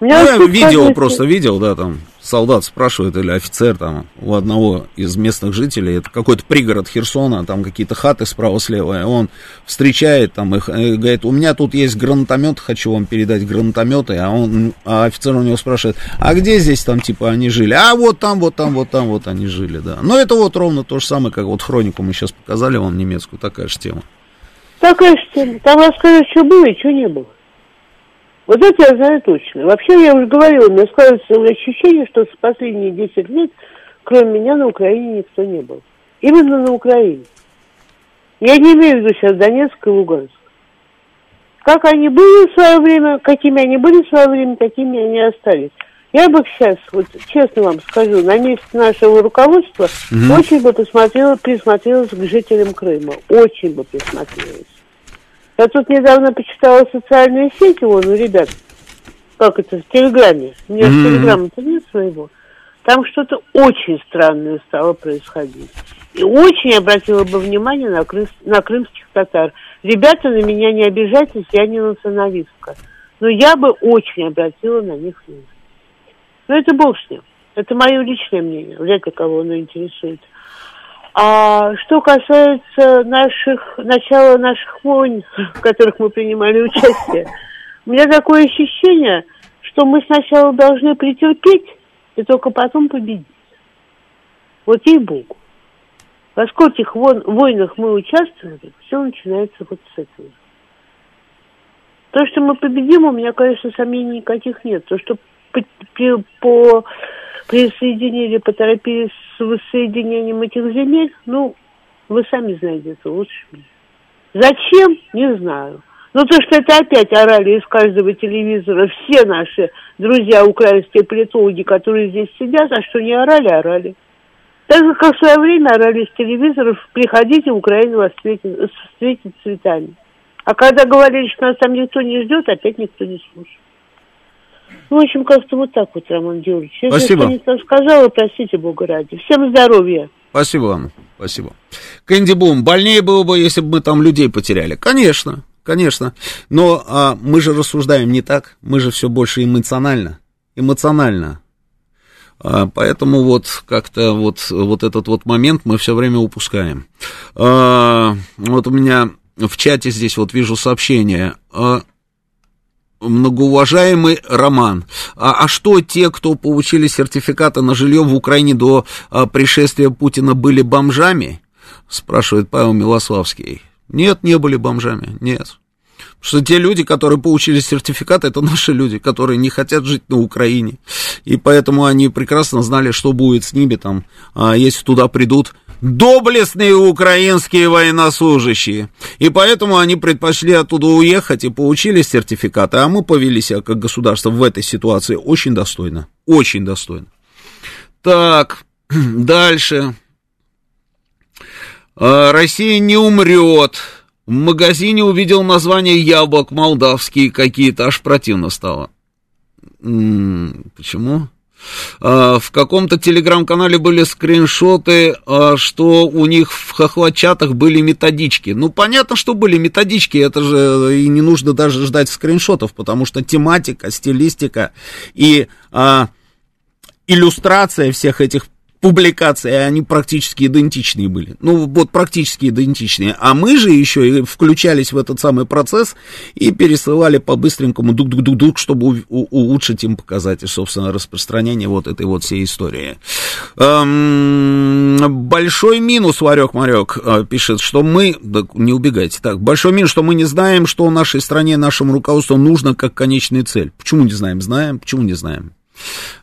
Ну, я видео просто видел, да, там солдат спрашивает или офицер там у одного из местных жителей, это какой-то пригород Херсона, там какие-то хаты справа-слева, и он встречает там их, и говорит, у меня тут есть гранатомет, хочу вам передать гранатометы, а он, а офицер у него спрашивает, а где здесь там, типа, они жили? А вот там, вот там, вот там, вот они жили, да. Но это вот ровно то же самое, как вот хронику мы сейчас показали вам немецкую, такая же тема. Такая же тема. Там расскажут, что было и что не было. Вот это я знаю точно. Вообще, я уже говорила, мне складывается ощущение, что с последние 10 лет, кроме меня, на Украине никто не был. Именно на Украине. Я не имею в виду сейчас Донецк и Луганск. Как они были в свое время, какими они были в свое время, такими они остались. Я бы сейчас, вот честно вам скажу, на месте нашего руководства угу. очень бы посмотрела, присмотрелась к жителям Крыма. Очень бы присмотрелась. Я тут недавно почитала социальные сети, вон у ребят, как это, в Телеграме. У меня mm-hmm. Телеграма-то нет своего. Там что-то очень странное стало происходить. И очень обратила бы внимание на, крым, на крымских татар. Ребята, на меня не обижайтесь, я не националистка. Но я бы очень обратила на них внимание. Но это бог с ним. Это мое личное мнение. Вряд ли кого оно интересует. А что касается наших, начала наших войн, в которых мы принимали участие, у меня такое ощущение, что мы сначала должны претерпеть и только потом победить. Вот ей-богу. Во скольких вон, войнах мы участвовали, все начинается вот с этого. То, что мы победим, у меня, конечно, сомнений никаких нет. То, что по, по присоединили, поторопились с воссоединением этих земель, ну, вы сами знаете это лучше. Зачем? Не знаю. Но то, что это опять орали из каждого телевизора все наши друзья украинские политологи, которые здесь сидят, а что не орали, орали. Так же, как в свое время орали из телевизоров, приходите, Украина вас встретит, встретит цветами. А когда говорили, что нас там никто не ждет, опять никто не слушает. В общем, как-то вот так вот, Роман Георгиевич. Если Спасибо. Я что сказала, простите, Бога ради. Всем здоровья. Спасибо вам, спасибо. Кэнди Бум, больнее было бы, если бы мы там людей потеряли. Конечно, конечно. Но а, мы же рассуждаем не так, мы же все больше эмоционально. Эмоционально. А, поэтому вот как-то вот, вот этот вот момент мы все время упускаем. А, вот у меня в чате здесь вот вижу сообщение. А, многоуважаемый Роман, а, а что те, кто получили сертификаты на жилье в Украине до а, пришествия Путина, были бомжами? Спрашивает Павел Милославский. Нет, не были бомжами, нет. Что те люди, которые получили сертификат, это наши люди, которые не хотят жить на Украине. И поэтому они прекрасно знали, что будет с ними там, а, если туда придут доблестные украинские военнослужащие. И поэтому они предпочли оттуда уехать и получили сертификаты. А мы повели себя как государство в этой ситуации очень достойно. Очень достойно. Так, дальше. А, Россия не умрет. В магазине увидел название яблок молдавские какие-то, аж противно стало. Почему? А, в каком-то телеграм-канале были скриншоты, а, что у них в хохлочатах были методички. Ну, понятно, что были методички, это же и не нужно даже ждать скриншотов, потому что тематика, стилистика и а, иллюстрация всех этих публикации, они практически идентичные были. Ну, вот практически идентичные. А мы же еще и включались в этот самый процесс и пересылали по-быстренькому дук-дук-дук-дук, чтобы у- улучшить им показатель, собственно, распространения вот этой вот всей истории. Эм, большой минус, Варек-Марек э, пишет, что мы... Не убегайте. Так, большой минус, что мы не знаем, что нашей стране, нашему руководству нужно как конечная цель. Почему не знаем? Знаем. Почему не знаем?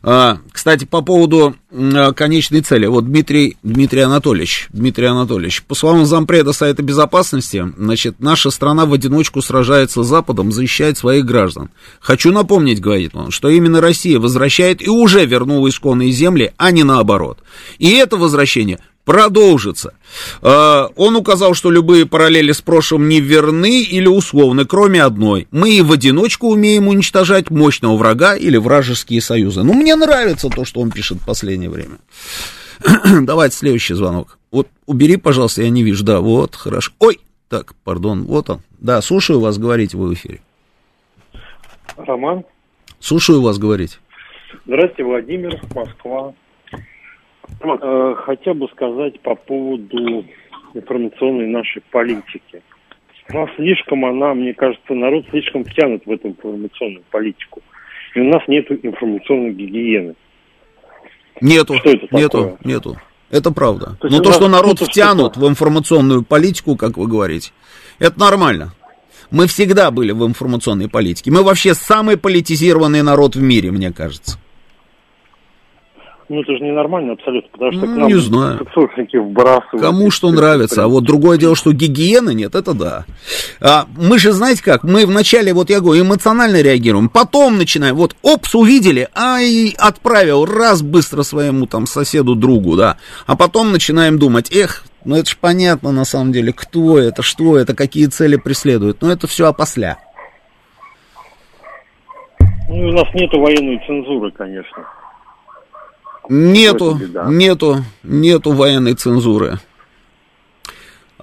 А, кстати, по поводу а, конечной цели. Вот Дмитрий, Дмитрий Анатольевич, Дмитрий Анатольевич, по словам зампреда Совета Безопасности, значит, наша страна в одиночку сражается с Западом, защищает своих граждан. Хочу напомнить, говорит он, что именно Россия возвращает и уже вернула исконные земли, а не наоборот. И это возвращение продолжится. Э, Он указал, что любые параллели с прошлым не верны или условны, кроме одной. Мы и в одиночку умеем уничтожать мощного врага или вражеские союзы. Ну, мне нравится то, что он пишет в последнее время. Давайте следующий звонок. Вот убери, пожалуйста, я не вижу. Да, вот, хорошо. Ой, так, пардон, вот он. Да, слушаю вас, говорите вы в эфире. Роман. Слушаю вас, говорить. Здравствуйте, Владимир, Москва. Э, хотел бы сказать по поводу информационной нашей политики. У нас слишком она, мне кажется, народ слишком втянут в эту информационную политику. И у нас нет информационной гигиены. Нету, Что это нету, такое? нету. Это правда. То Но то, что народ втянут в информационную политику, как вы говорите, это нормально. Мы всегда были в информационной политике. Мы вообще самый политизированный народ в мире, мне кажется. Ну, это же ненормально абсолютно, потому что Ну, к нам не знаю. сексуальники вбрасывают. Кому что нравится, а вот другое дело, что гигиены нет, это да. А, мы же, знаете как, мы вначале, вот я говорю, эмоционально реагируем, потом начинаем, вот, опс, увидели, ай, отправил, раз, быстро своему там соседу, другу, да, а потом начинаем думать, эх, ну это ж понятно на самом деле, кто это, что это, какие цели преследуют, но это все опосля. Ну, у нас нету военной цензуры, конечно. Нету, нету, нету военной цензуры.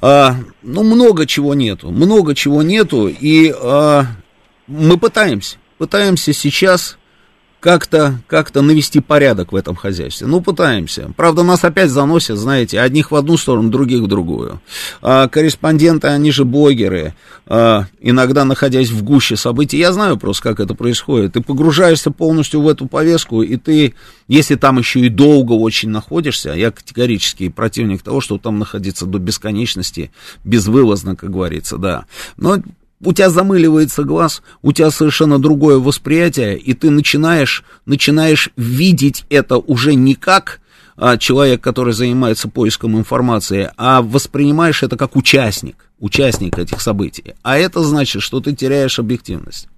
А, ну, много чего нету, много чего нету, и а, мы пытаемся, пытаемся сейчас как-то как навести порядок в этом хозяйстве. Ну, пытаемся. Правда, нас опять заносят, знаете, одних в одну сторону, других в другую. А, корреспонденты, они же блогеры, а, иногда находясь в гуще событий. Я знаю просто, как это происходит. Ты погружаешься полностью в эту повестку, и ты, если там еще и долго очень находишься, я категорически противник того, что там находиться до бесконечности, безвылазно, как говорится, да. Но у тебя замыливается глаз, у тебя совершенно другое восприятие, и ты начинаешь, начинаешь видеть это уже не как а, человек, который занимается поиском информации, а воспринимаешь это как участник, участник этих событий. А это значит, что ты теряешь объективность.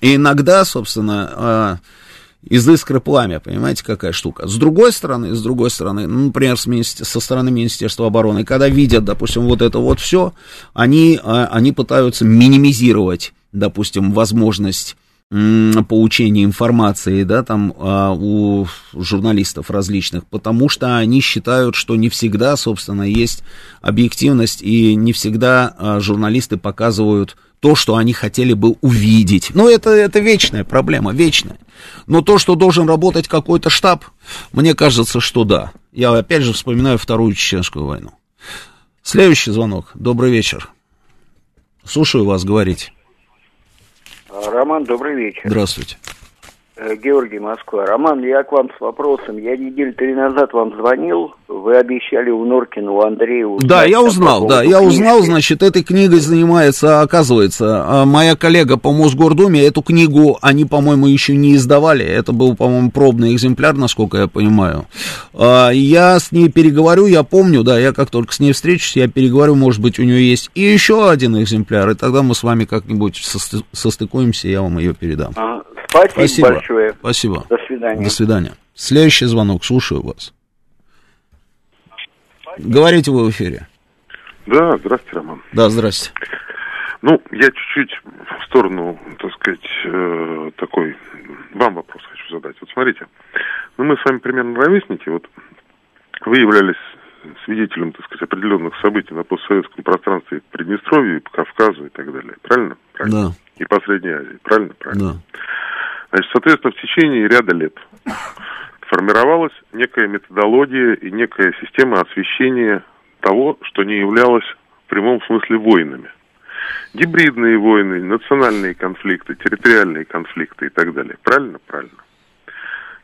И иногда, собственно, а, из искры пламя, понимаете, какая штука. С другой стороны, с другой стороны, ну, например, с министер- со стороны Министерства обороны, когда видят, допустим, вот это вот все, они, а, они пытаются минимизировать, допустим, возможность получения информации, да, там, а, у журналистов различных, потому что они считают, что не всегда, собственно, есть объективность, и не всегда а, журналисты показывают то, что они хотели бы увидеть. Ну, это, это вечная проблема, вечная. Но то, что должен работать какой-то штаб, мне кажется, что да. Я опять же вспоминаю Вторую Чеченскую войну. Следующий звонок. Добрый вечер. Слушаю вас говорить. Роман, добрый вечер. Здравствуйте. Э, Георгий Москва. Роман, я к вам с вопросом. Я неделю три назад вам звонил. Вы обещали у Норкина, у Андрея узнать Да, я узнал, да, я узнал, значит, этой книгой занимается, оказывается, а, моя коллега по Мосгордуме, эту книгу они, по-моему, еще не издавали, это был, по-моему, пробный экземпляр, насколько я понимаю. А, Я с ней переговорю, я помню, да, я как только с ней встречусь, я переговорю, может быть, у нее есть и еще один экземпляр, и тогда мы с вами как-нибудь состы- состыкуемся, я вам ее передам. А, Спасибо, Спасибо. большое. Спасибо. До свидания. До свидания. Следующий звонок, слушаю вас. Говорите вы в эфире. Да, здравствуйте, Роман. Да, здрасте. Ну, я чуть-чуть в сторону, так сказать, э, такой, вам вопрос хочу задать. Вот смотрите, ну мы с вами примерно ровесники, вот вы являлись свидетелем, так сказать, определенных событий на постсоветском пространстве и и по Кавказу и так далее. Правильно? Правильно. Да, И по Средней Азии. Правильно? Правильно. да. Значит, соответственно, в течение ряда лет формировалась некая методология и некая система освещения того, что не являлось в прямом смысле войнами. Гибридные войны, национальные конфликты, территориальные конфликты и так далее. Правильно? Правильно.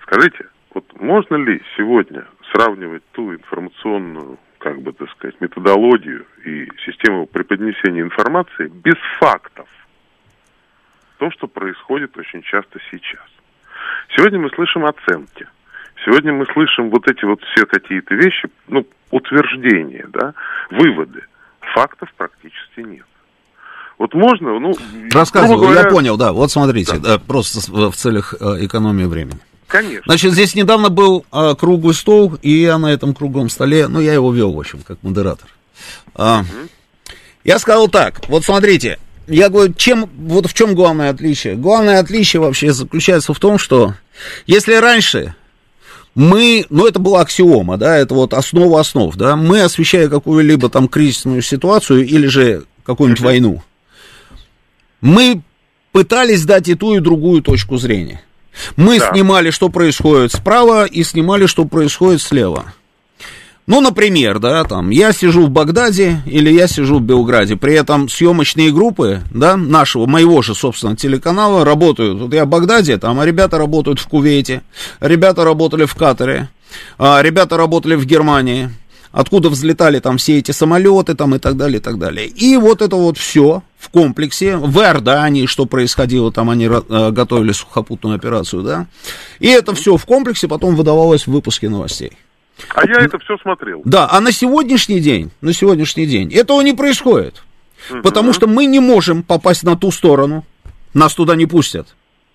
Скажите, вот можно ли сегодня сравнивать ту информационную, как бы так сказать, методологию и систему преподнесения информации без фактов? То, что происходит очень часто сейчас. Сегодня мы слышим оценки. Сегодня мы слышим вот эти вот все какие-то вещи, ну, утверждения, да, выводы. Фактов практически нет. Вот можно, ну... Рассказываю, грубо я говоря, понял, да. Вот смотрите, да, просто в целях э, экономии времени. Конечно. Значит, здесь недавно был э, круглый стол, и я на этом круглом столе, ну, я его вел, в общем, как модератор. А, Я сказал так, вот смотрите, я говорю, чем, вот в чем главное отличие? Главное отличие вообще заключается в том, что если раньше мы, ну это была аксиома, да, это вот основа основ, да, мы, освещая какую-либо там кризисную ситуацию или же какую-нибудь войну, мы пытались дать и ту, и другую точку зрения. Мы Да. снимали, что происходит справа, и снимали, что происходит слева. Ну, например, да, там, я сижу в Багдаде или я сижу в Белграде, при этом съемочные группы, да, нашего, моего же, собственно, телеканала работают. Вот я в Багдаде, там, а ребята работают в Кувейте, ребята работали в Катаре, а, ребята работали в Германии, откуда взлетали там все эти самолеты там и так далее, и так далее. И вот это вот все в комплексе, в Иордании, что происходило, там они э, готовили сухопутную операцию, да, и это все в комплексе потом выдавалось в выпуске новостей. А я это все смотрел. Да, а на сегодняшний день, на сегодняшний день этого не происходит. Потому что мы не можем попасть на ту сторону, нас туда не пустят.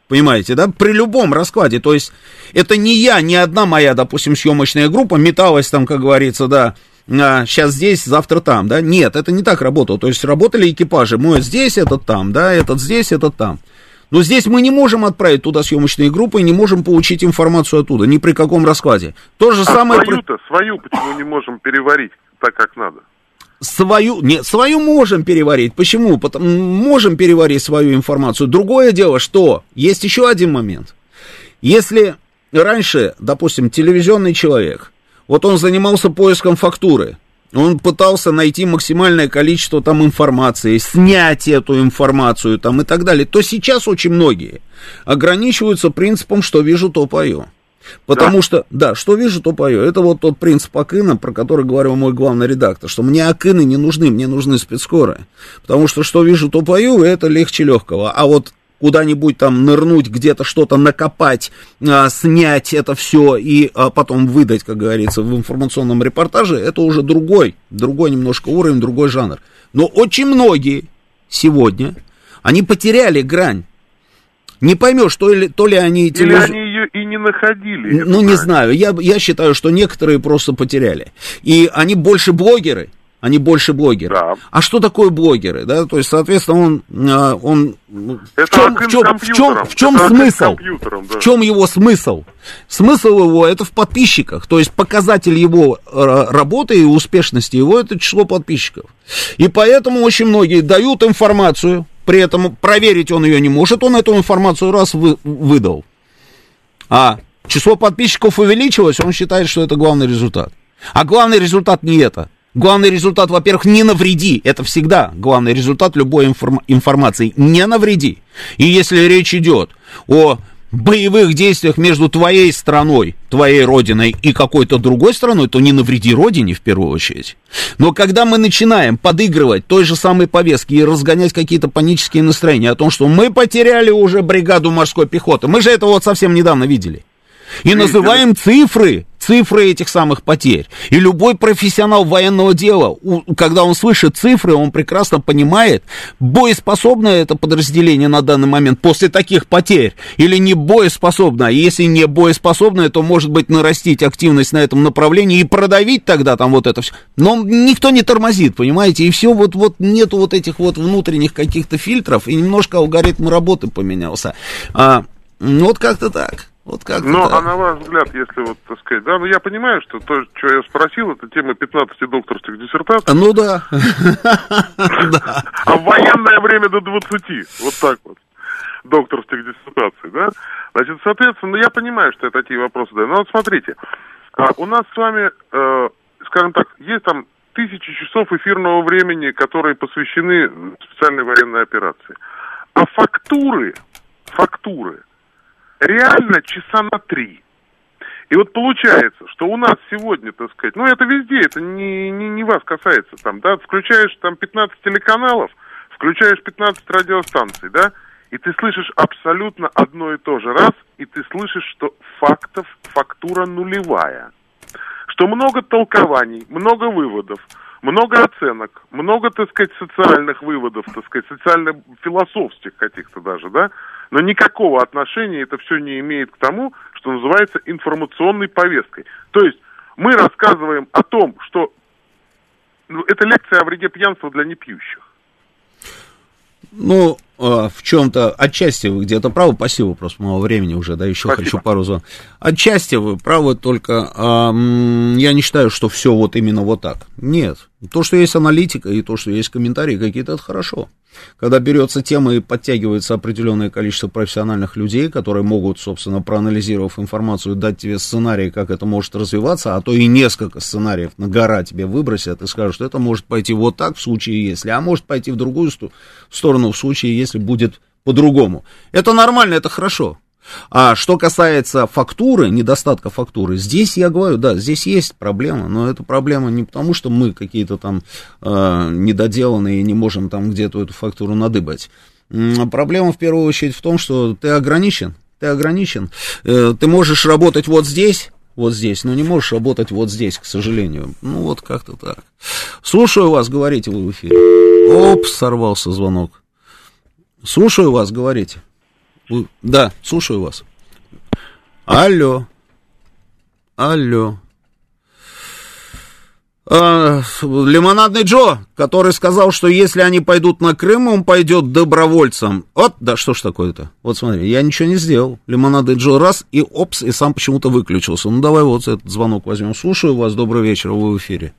Понимаете, да? При любом раскладе. То есть, это не я, не одна моя, допустим, съемочная группа металась там, как говорится, да, а, сейчас здесь, завтра там, да? Нет, это не так работало. То есть, работали экипажи. Мой здесь, этот там, да, этот здесь, этот там. Но здесь мы не можем отправить туда съемочные группы и не можем получить информацию оттуда, ни при каком раскладе. То же А самое... свою-то, свою почему не можем переварить так, как надо? Свою, нет, свою можем переварить. Почему? Потому, можем переварить свою информацию. Другое дело, что есть еще один момент. Если раньше, допустим, телевизионный человек, вот он занимался поиском фактуры, он пытался найти максимальное количество там информации, снять эту информацию там и так далее, то сейчас очень многие ограничиваются принципом, что вижу, то пою. Потому что, да, что вижу, то пою. Это вот тот принцип Акына, про который говорил мой главный редактор, что мне Акыны не нужны, мне нужны спецскоры. Потому что что вижу, то пою, это легче легкого. А вот куда-нибудь там нырнуть, где-то что-то накопать, а, снять это все и а, потом выдать, как говорится, в информационном репортаже, это уже другой, другой немножко уровень, другой жанр. Но очень многие сегодня, они потеряли грань. Не поймешь, то ли, то ли они... Или телевиз- они ее и не находили? ну, не знаю, я, я считаю, что некоторые просто потеряли. И они больше блогеры, они больше блогеры. А что такое блогеры, да? То есть, соответственно, он, а, он ну, в Это чем, акын в чем, в чем, в чем Это смысл? да. В чем его смысл? Смысл его это в подписчиках, то есть показатель его э, работы и успешности его это число подписчиков. И поэтому очень многие дают информацию, при этом проверить он ее не может, он эту информацию раз вы- выдал. А число подписчиков увеличилось, он считает, что это главный результат. А главный результат не это. Главный результат, во-первых, не навреди. Это всегда главный результат любой информ- информации. Не навреди. И если речь идет о боевых действиях между твоей страной, твоей родиной и какой-то другой страной, то не навреди родине в первую очередь. Но когда мы начинаем подыгрывать той же самой повестке и разгонять какие-то панические настроения о том, что мы потеряли уже бригаду морской пехоты, мы же это вот совсем недавно видели. И называем цифры, цифры этих самых потерь. И любой профессионал военного дела, когда он слышит цифры, он прекрасно понимает, боеспособное это подразделение на данный момент после таких потерь или не боеспособно. А если не боеспособное, то может быть нарастить активность на этом направлении и продавить тогда там вот это все. Но никто не тормозит, понимаете, и все вот, вот нету вот этих вот внутренних каких-то фильтров, и немножко алгоритм работы поменялся. А, ну вот как-то так. Вот как Но, а на ваш взгляд, если вот, так сказать, да, ну я понимаю, что то, что я спросил, это тема 15 докторских диссертаций. Ну да. А в военное время до 20, вот так вот, докторских диссертаций, да? Значит, соответственно, я понимаю, что я такие вопросы даю. Но вот смотрите, а у нас с вами, э, скажем так, есть там тысячи часов эфирного времени, которые посвящены специальной военной операции. А фактуры, фактуры – реально часа на три. И вот получается, что у нас сегодня, так сказать, ну это везде, это не, не, не вас касается, там, да, включаешь там 15 телеканалов, включаешь 15 радиостанций, да, и ты слышишь абсолютно одно и то же раз, и ты слышишь, что фактов, фактура нулевая. Что много толкований, много выводов, много оценок, много, так сказать, социальных выводов, так сказать, социально-философских каких-то даже, да, но никакого отношения это все не имеет к тому, что называется информационной повесткой. То есть мы рассказываем о том, что ну, это лекция о вреде пьянства для непьющих. Ну, а, в чем-то, отчасти вы где-то правы, спасибо, просто мало времени уже, да, еще спасибо. хочу пару звонков. Отчасти вы правы, только а, я не считаю, что все вот именно вот так. Нет, то, что есть аналитика и то, что есть комментарии какие-то, это хорошо. Когда берется тема и подтягивается определенное количество профессиональных людей, которые могут, собственно, проанализировав информацию, дать тебе сценарий, как это может развиваться, а то и несколько сценариев на гора тебе выбросят и скажут, что это может пойти вот так в случае если, а может пойти в другую сторону в случае, если будет по-другому. Это нормально, это хорошо. А что касается фактуры, недостатка фактуры, здесь я говорю, да, здесь есть проблема, но это проблема не потому, что мы какие-то там э, недоделанные и не можем там где-то эту фактуру надыбать. Проблема в первую очередь в том, что ты ограничен, ты ограничен. Э, ты можешь работать вот здесь, вот здесь, но не можешь работать вот здесь, к сожалению. Ну, вот как-то так. Слушаю вас, говорите вы в эфире. Оп, сорвался звонок. Слушаю вас, говорите. Да, слушаю вас. Алло. Алло. А, Лимонадный Джо, который сказал, что если они пойдут на Крым, он пойдет добровольцем. Вот, да что ж такое-то? Вот смотри, я ничего не сделал. Лимонадный Джо раз, и опс, и сам почему-то выключился. Ну, давай вот этот звонок возьмем. Слушаю вас, добрый вечер, вы в эфире.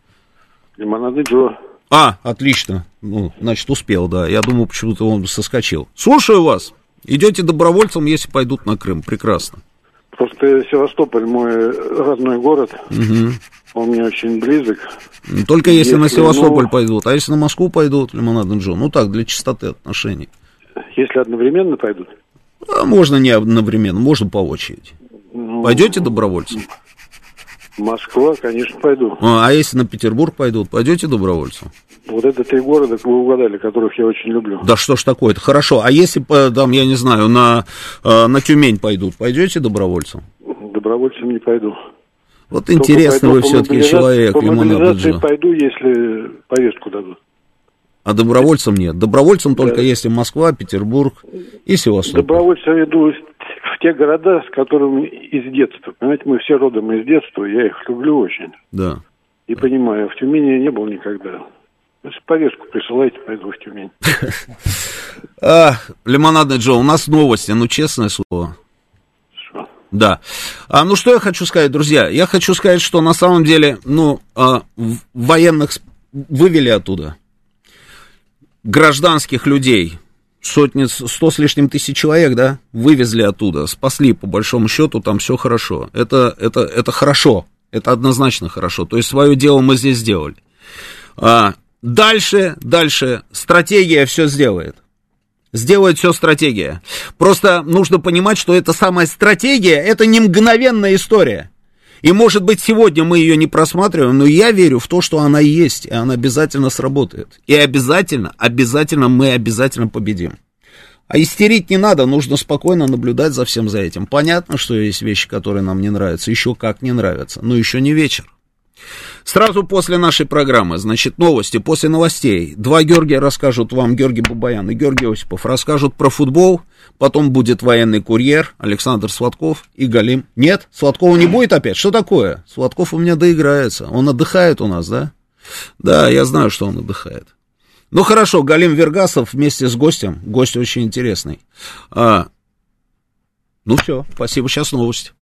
Лимонадный Джо. А, отлично. Ну, значит, успел, да. Я думал, почему-то он соскочил. Слушаю вас. Идете добровольцем, если пойдут на Крым. Прекрасно. Просто Севастополь мой родной город. Угу. Он мне очень близок. Только если, если на Севастополь ну, пойдут. А если на Москву пойдут, Лимонадный Джо? Ну так, для чистоты отношений. Если одновременно пойдут? А можно не одновременно, можно по очереди. Ну, Пойдете добровольцем? Москва, конечно, пойду. А, а если на Петербург пойдут, пойдете добровольцем? Вот это три города, вы угадали, которых я очень люблю. Да что ж такое-то, хорошо. А если, там, я не знаю, на, э, на Тюмень пойдут, пойдете добровольцем? Добровольцем не пойду. Вот Только интересно вы все-таки человек, По мобилизации пойду, если повестку дадут. А добровольцем нет. Добровольцем только да. если Москва, Петербург и Севастополь. Добровольцем иду в те города, с которыми из детства. Понимаете, мы все родом из детства, я их люблю очень. Да. И понимаю, в Тюмени я не был никогда. Повестку присылайте, пойду в Тюмень. Лимонадный Джо, у нас новости, ну, честное слово. Что? Да. А, ну, что я хочу сказать, друзья? Я хочу сказать, что на самом деле, ну, а, военных вывели оттуда. Гражданских людей, сотни, сто с лишним тысяч человек, да, вывезли оттуда, спасли, по большому счету, там все хорошо. Это, это, это хорошо, это однозначно хорошо. То есть свое дело мы здесь сделали. А, дальше, дальше стратегия все сделает. Сделает все стратегия. Просто нужно понимать, что эта самая стратегия, это не мгновенная история. И, может быть, сегодня мы ее не просматриваем, но я верю в то, что она есть, и она обязательно сработает. И обязательно, обязательно мы обязательно победим. А истерить не надо, нужно спокойно наблюдать за всем за этим. Понятно, что есть вещи, которые нам не нравятся, еще как не нравятся, но еще не вечер. Сразу после нашей программы, значит, новости, после новостей. Два Георгия расскажут вам, Георгий Бабаян и Георгий Осипов, расскажут про футбол, потом будет военный курьер, Александр Сладков и Галим. Нет, Сладкова не будет опять? Что такое? Сладков у меня доиграется. Он отдыхает у нас, да? Да, я знаю, что он отдыхает. Ну хорошо, Галим Вергасов вместе с гостем. Гость очень интересный. А, ну все, спасибо, сейчас новости.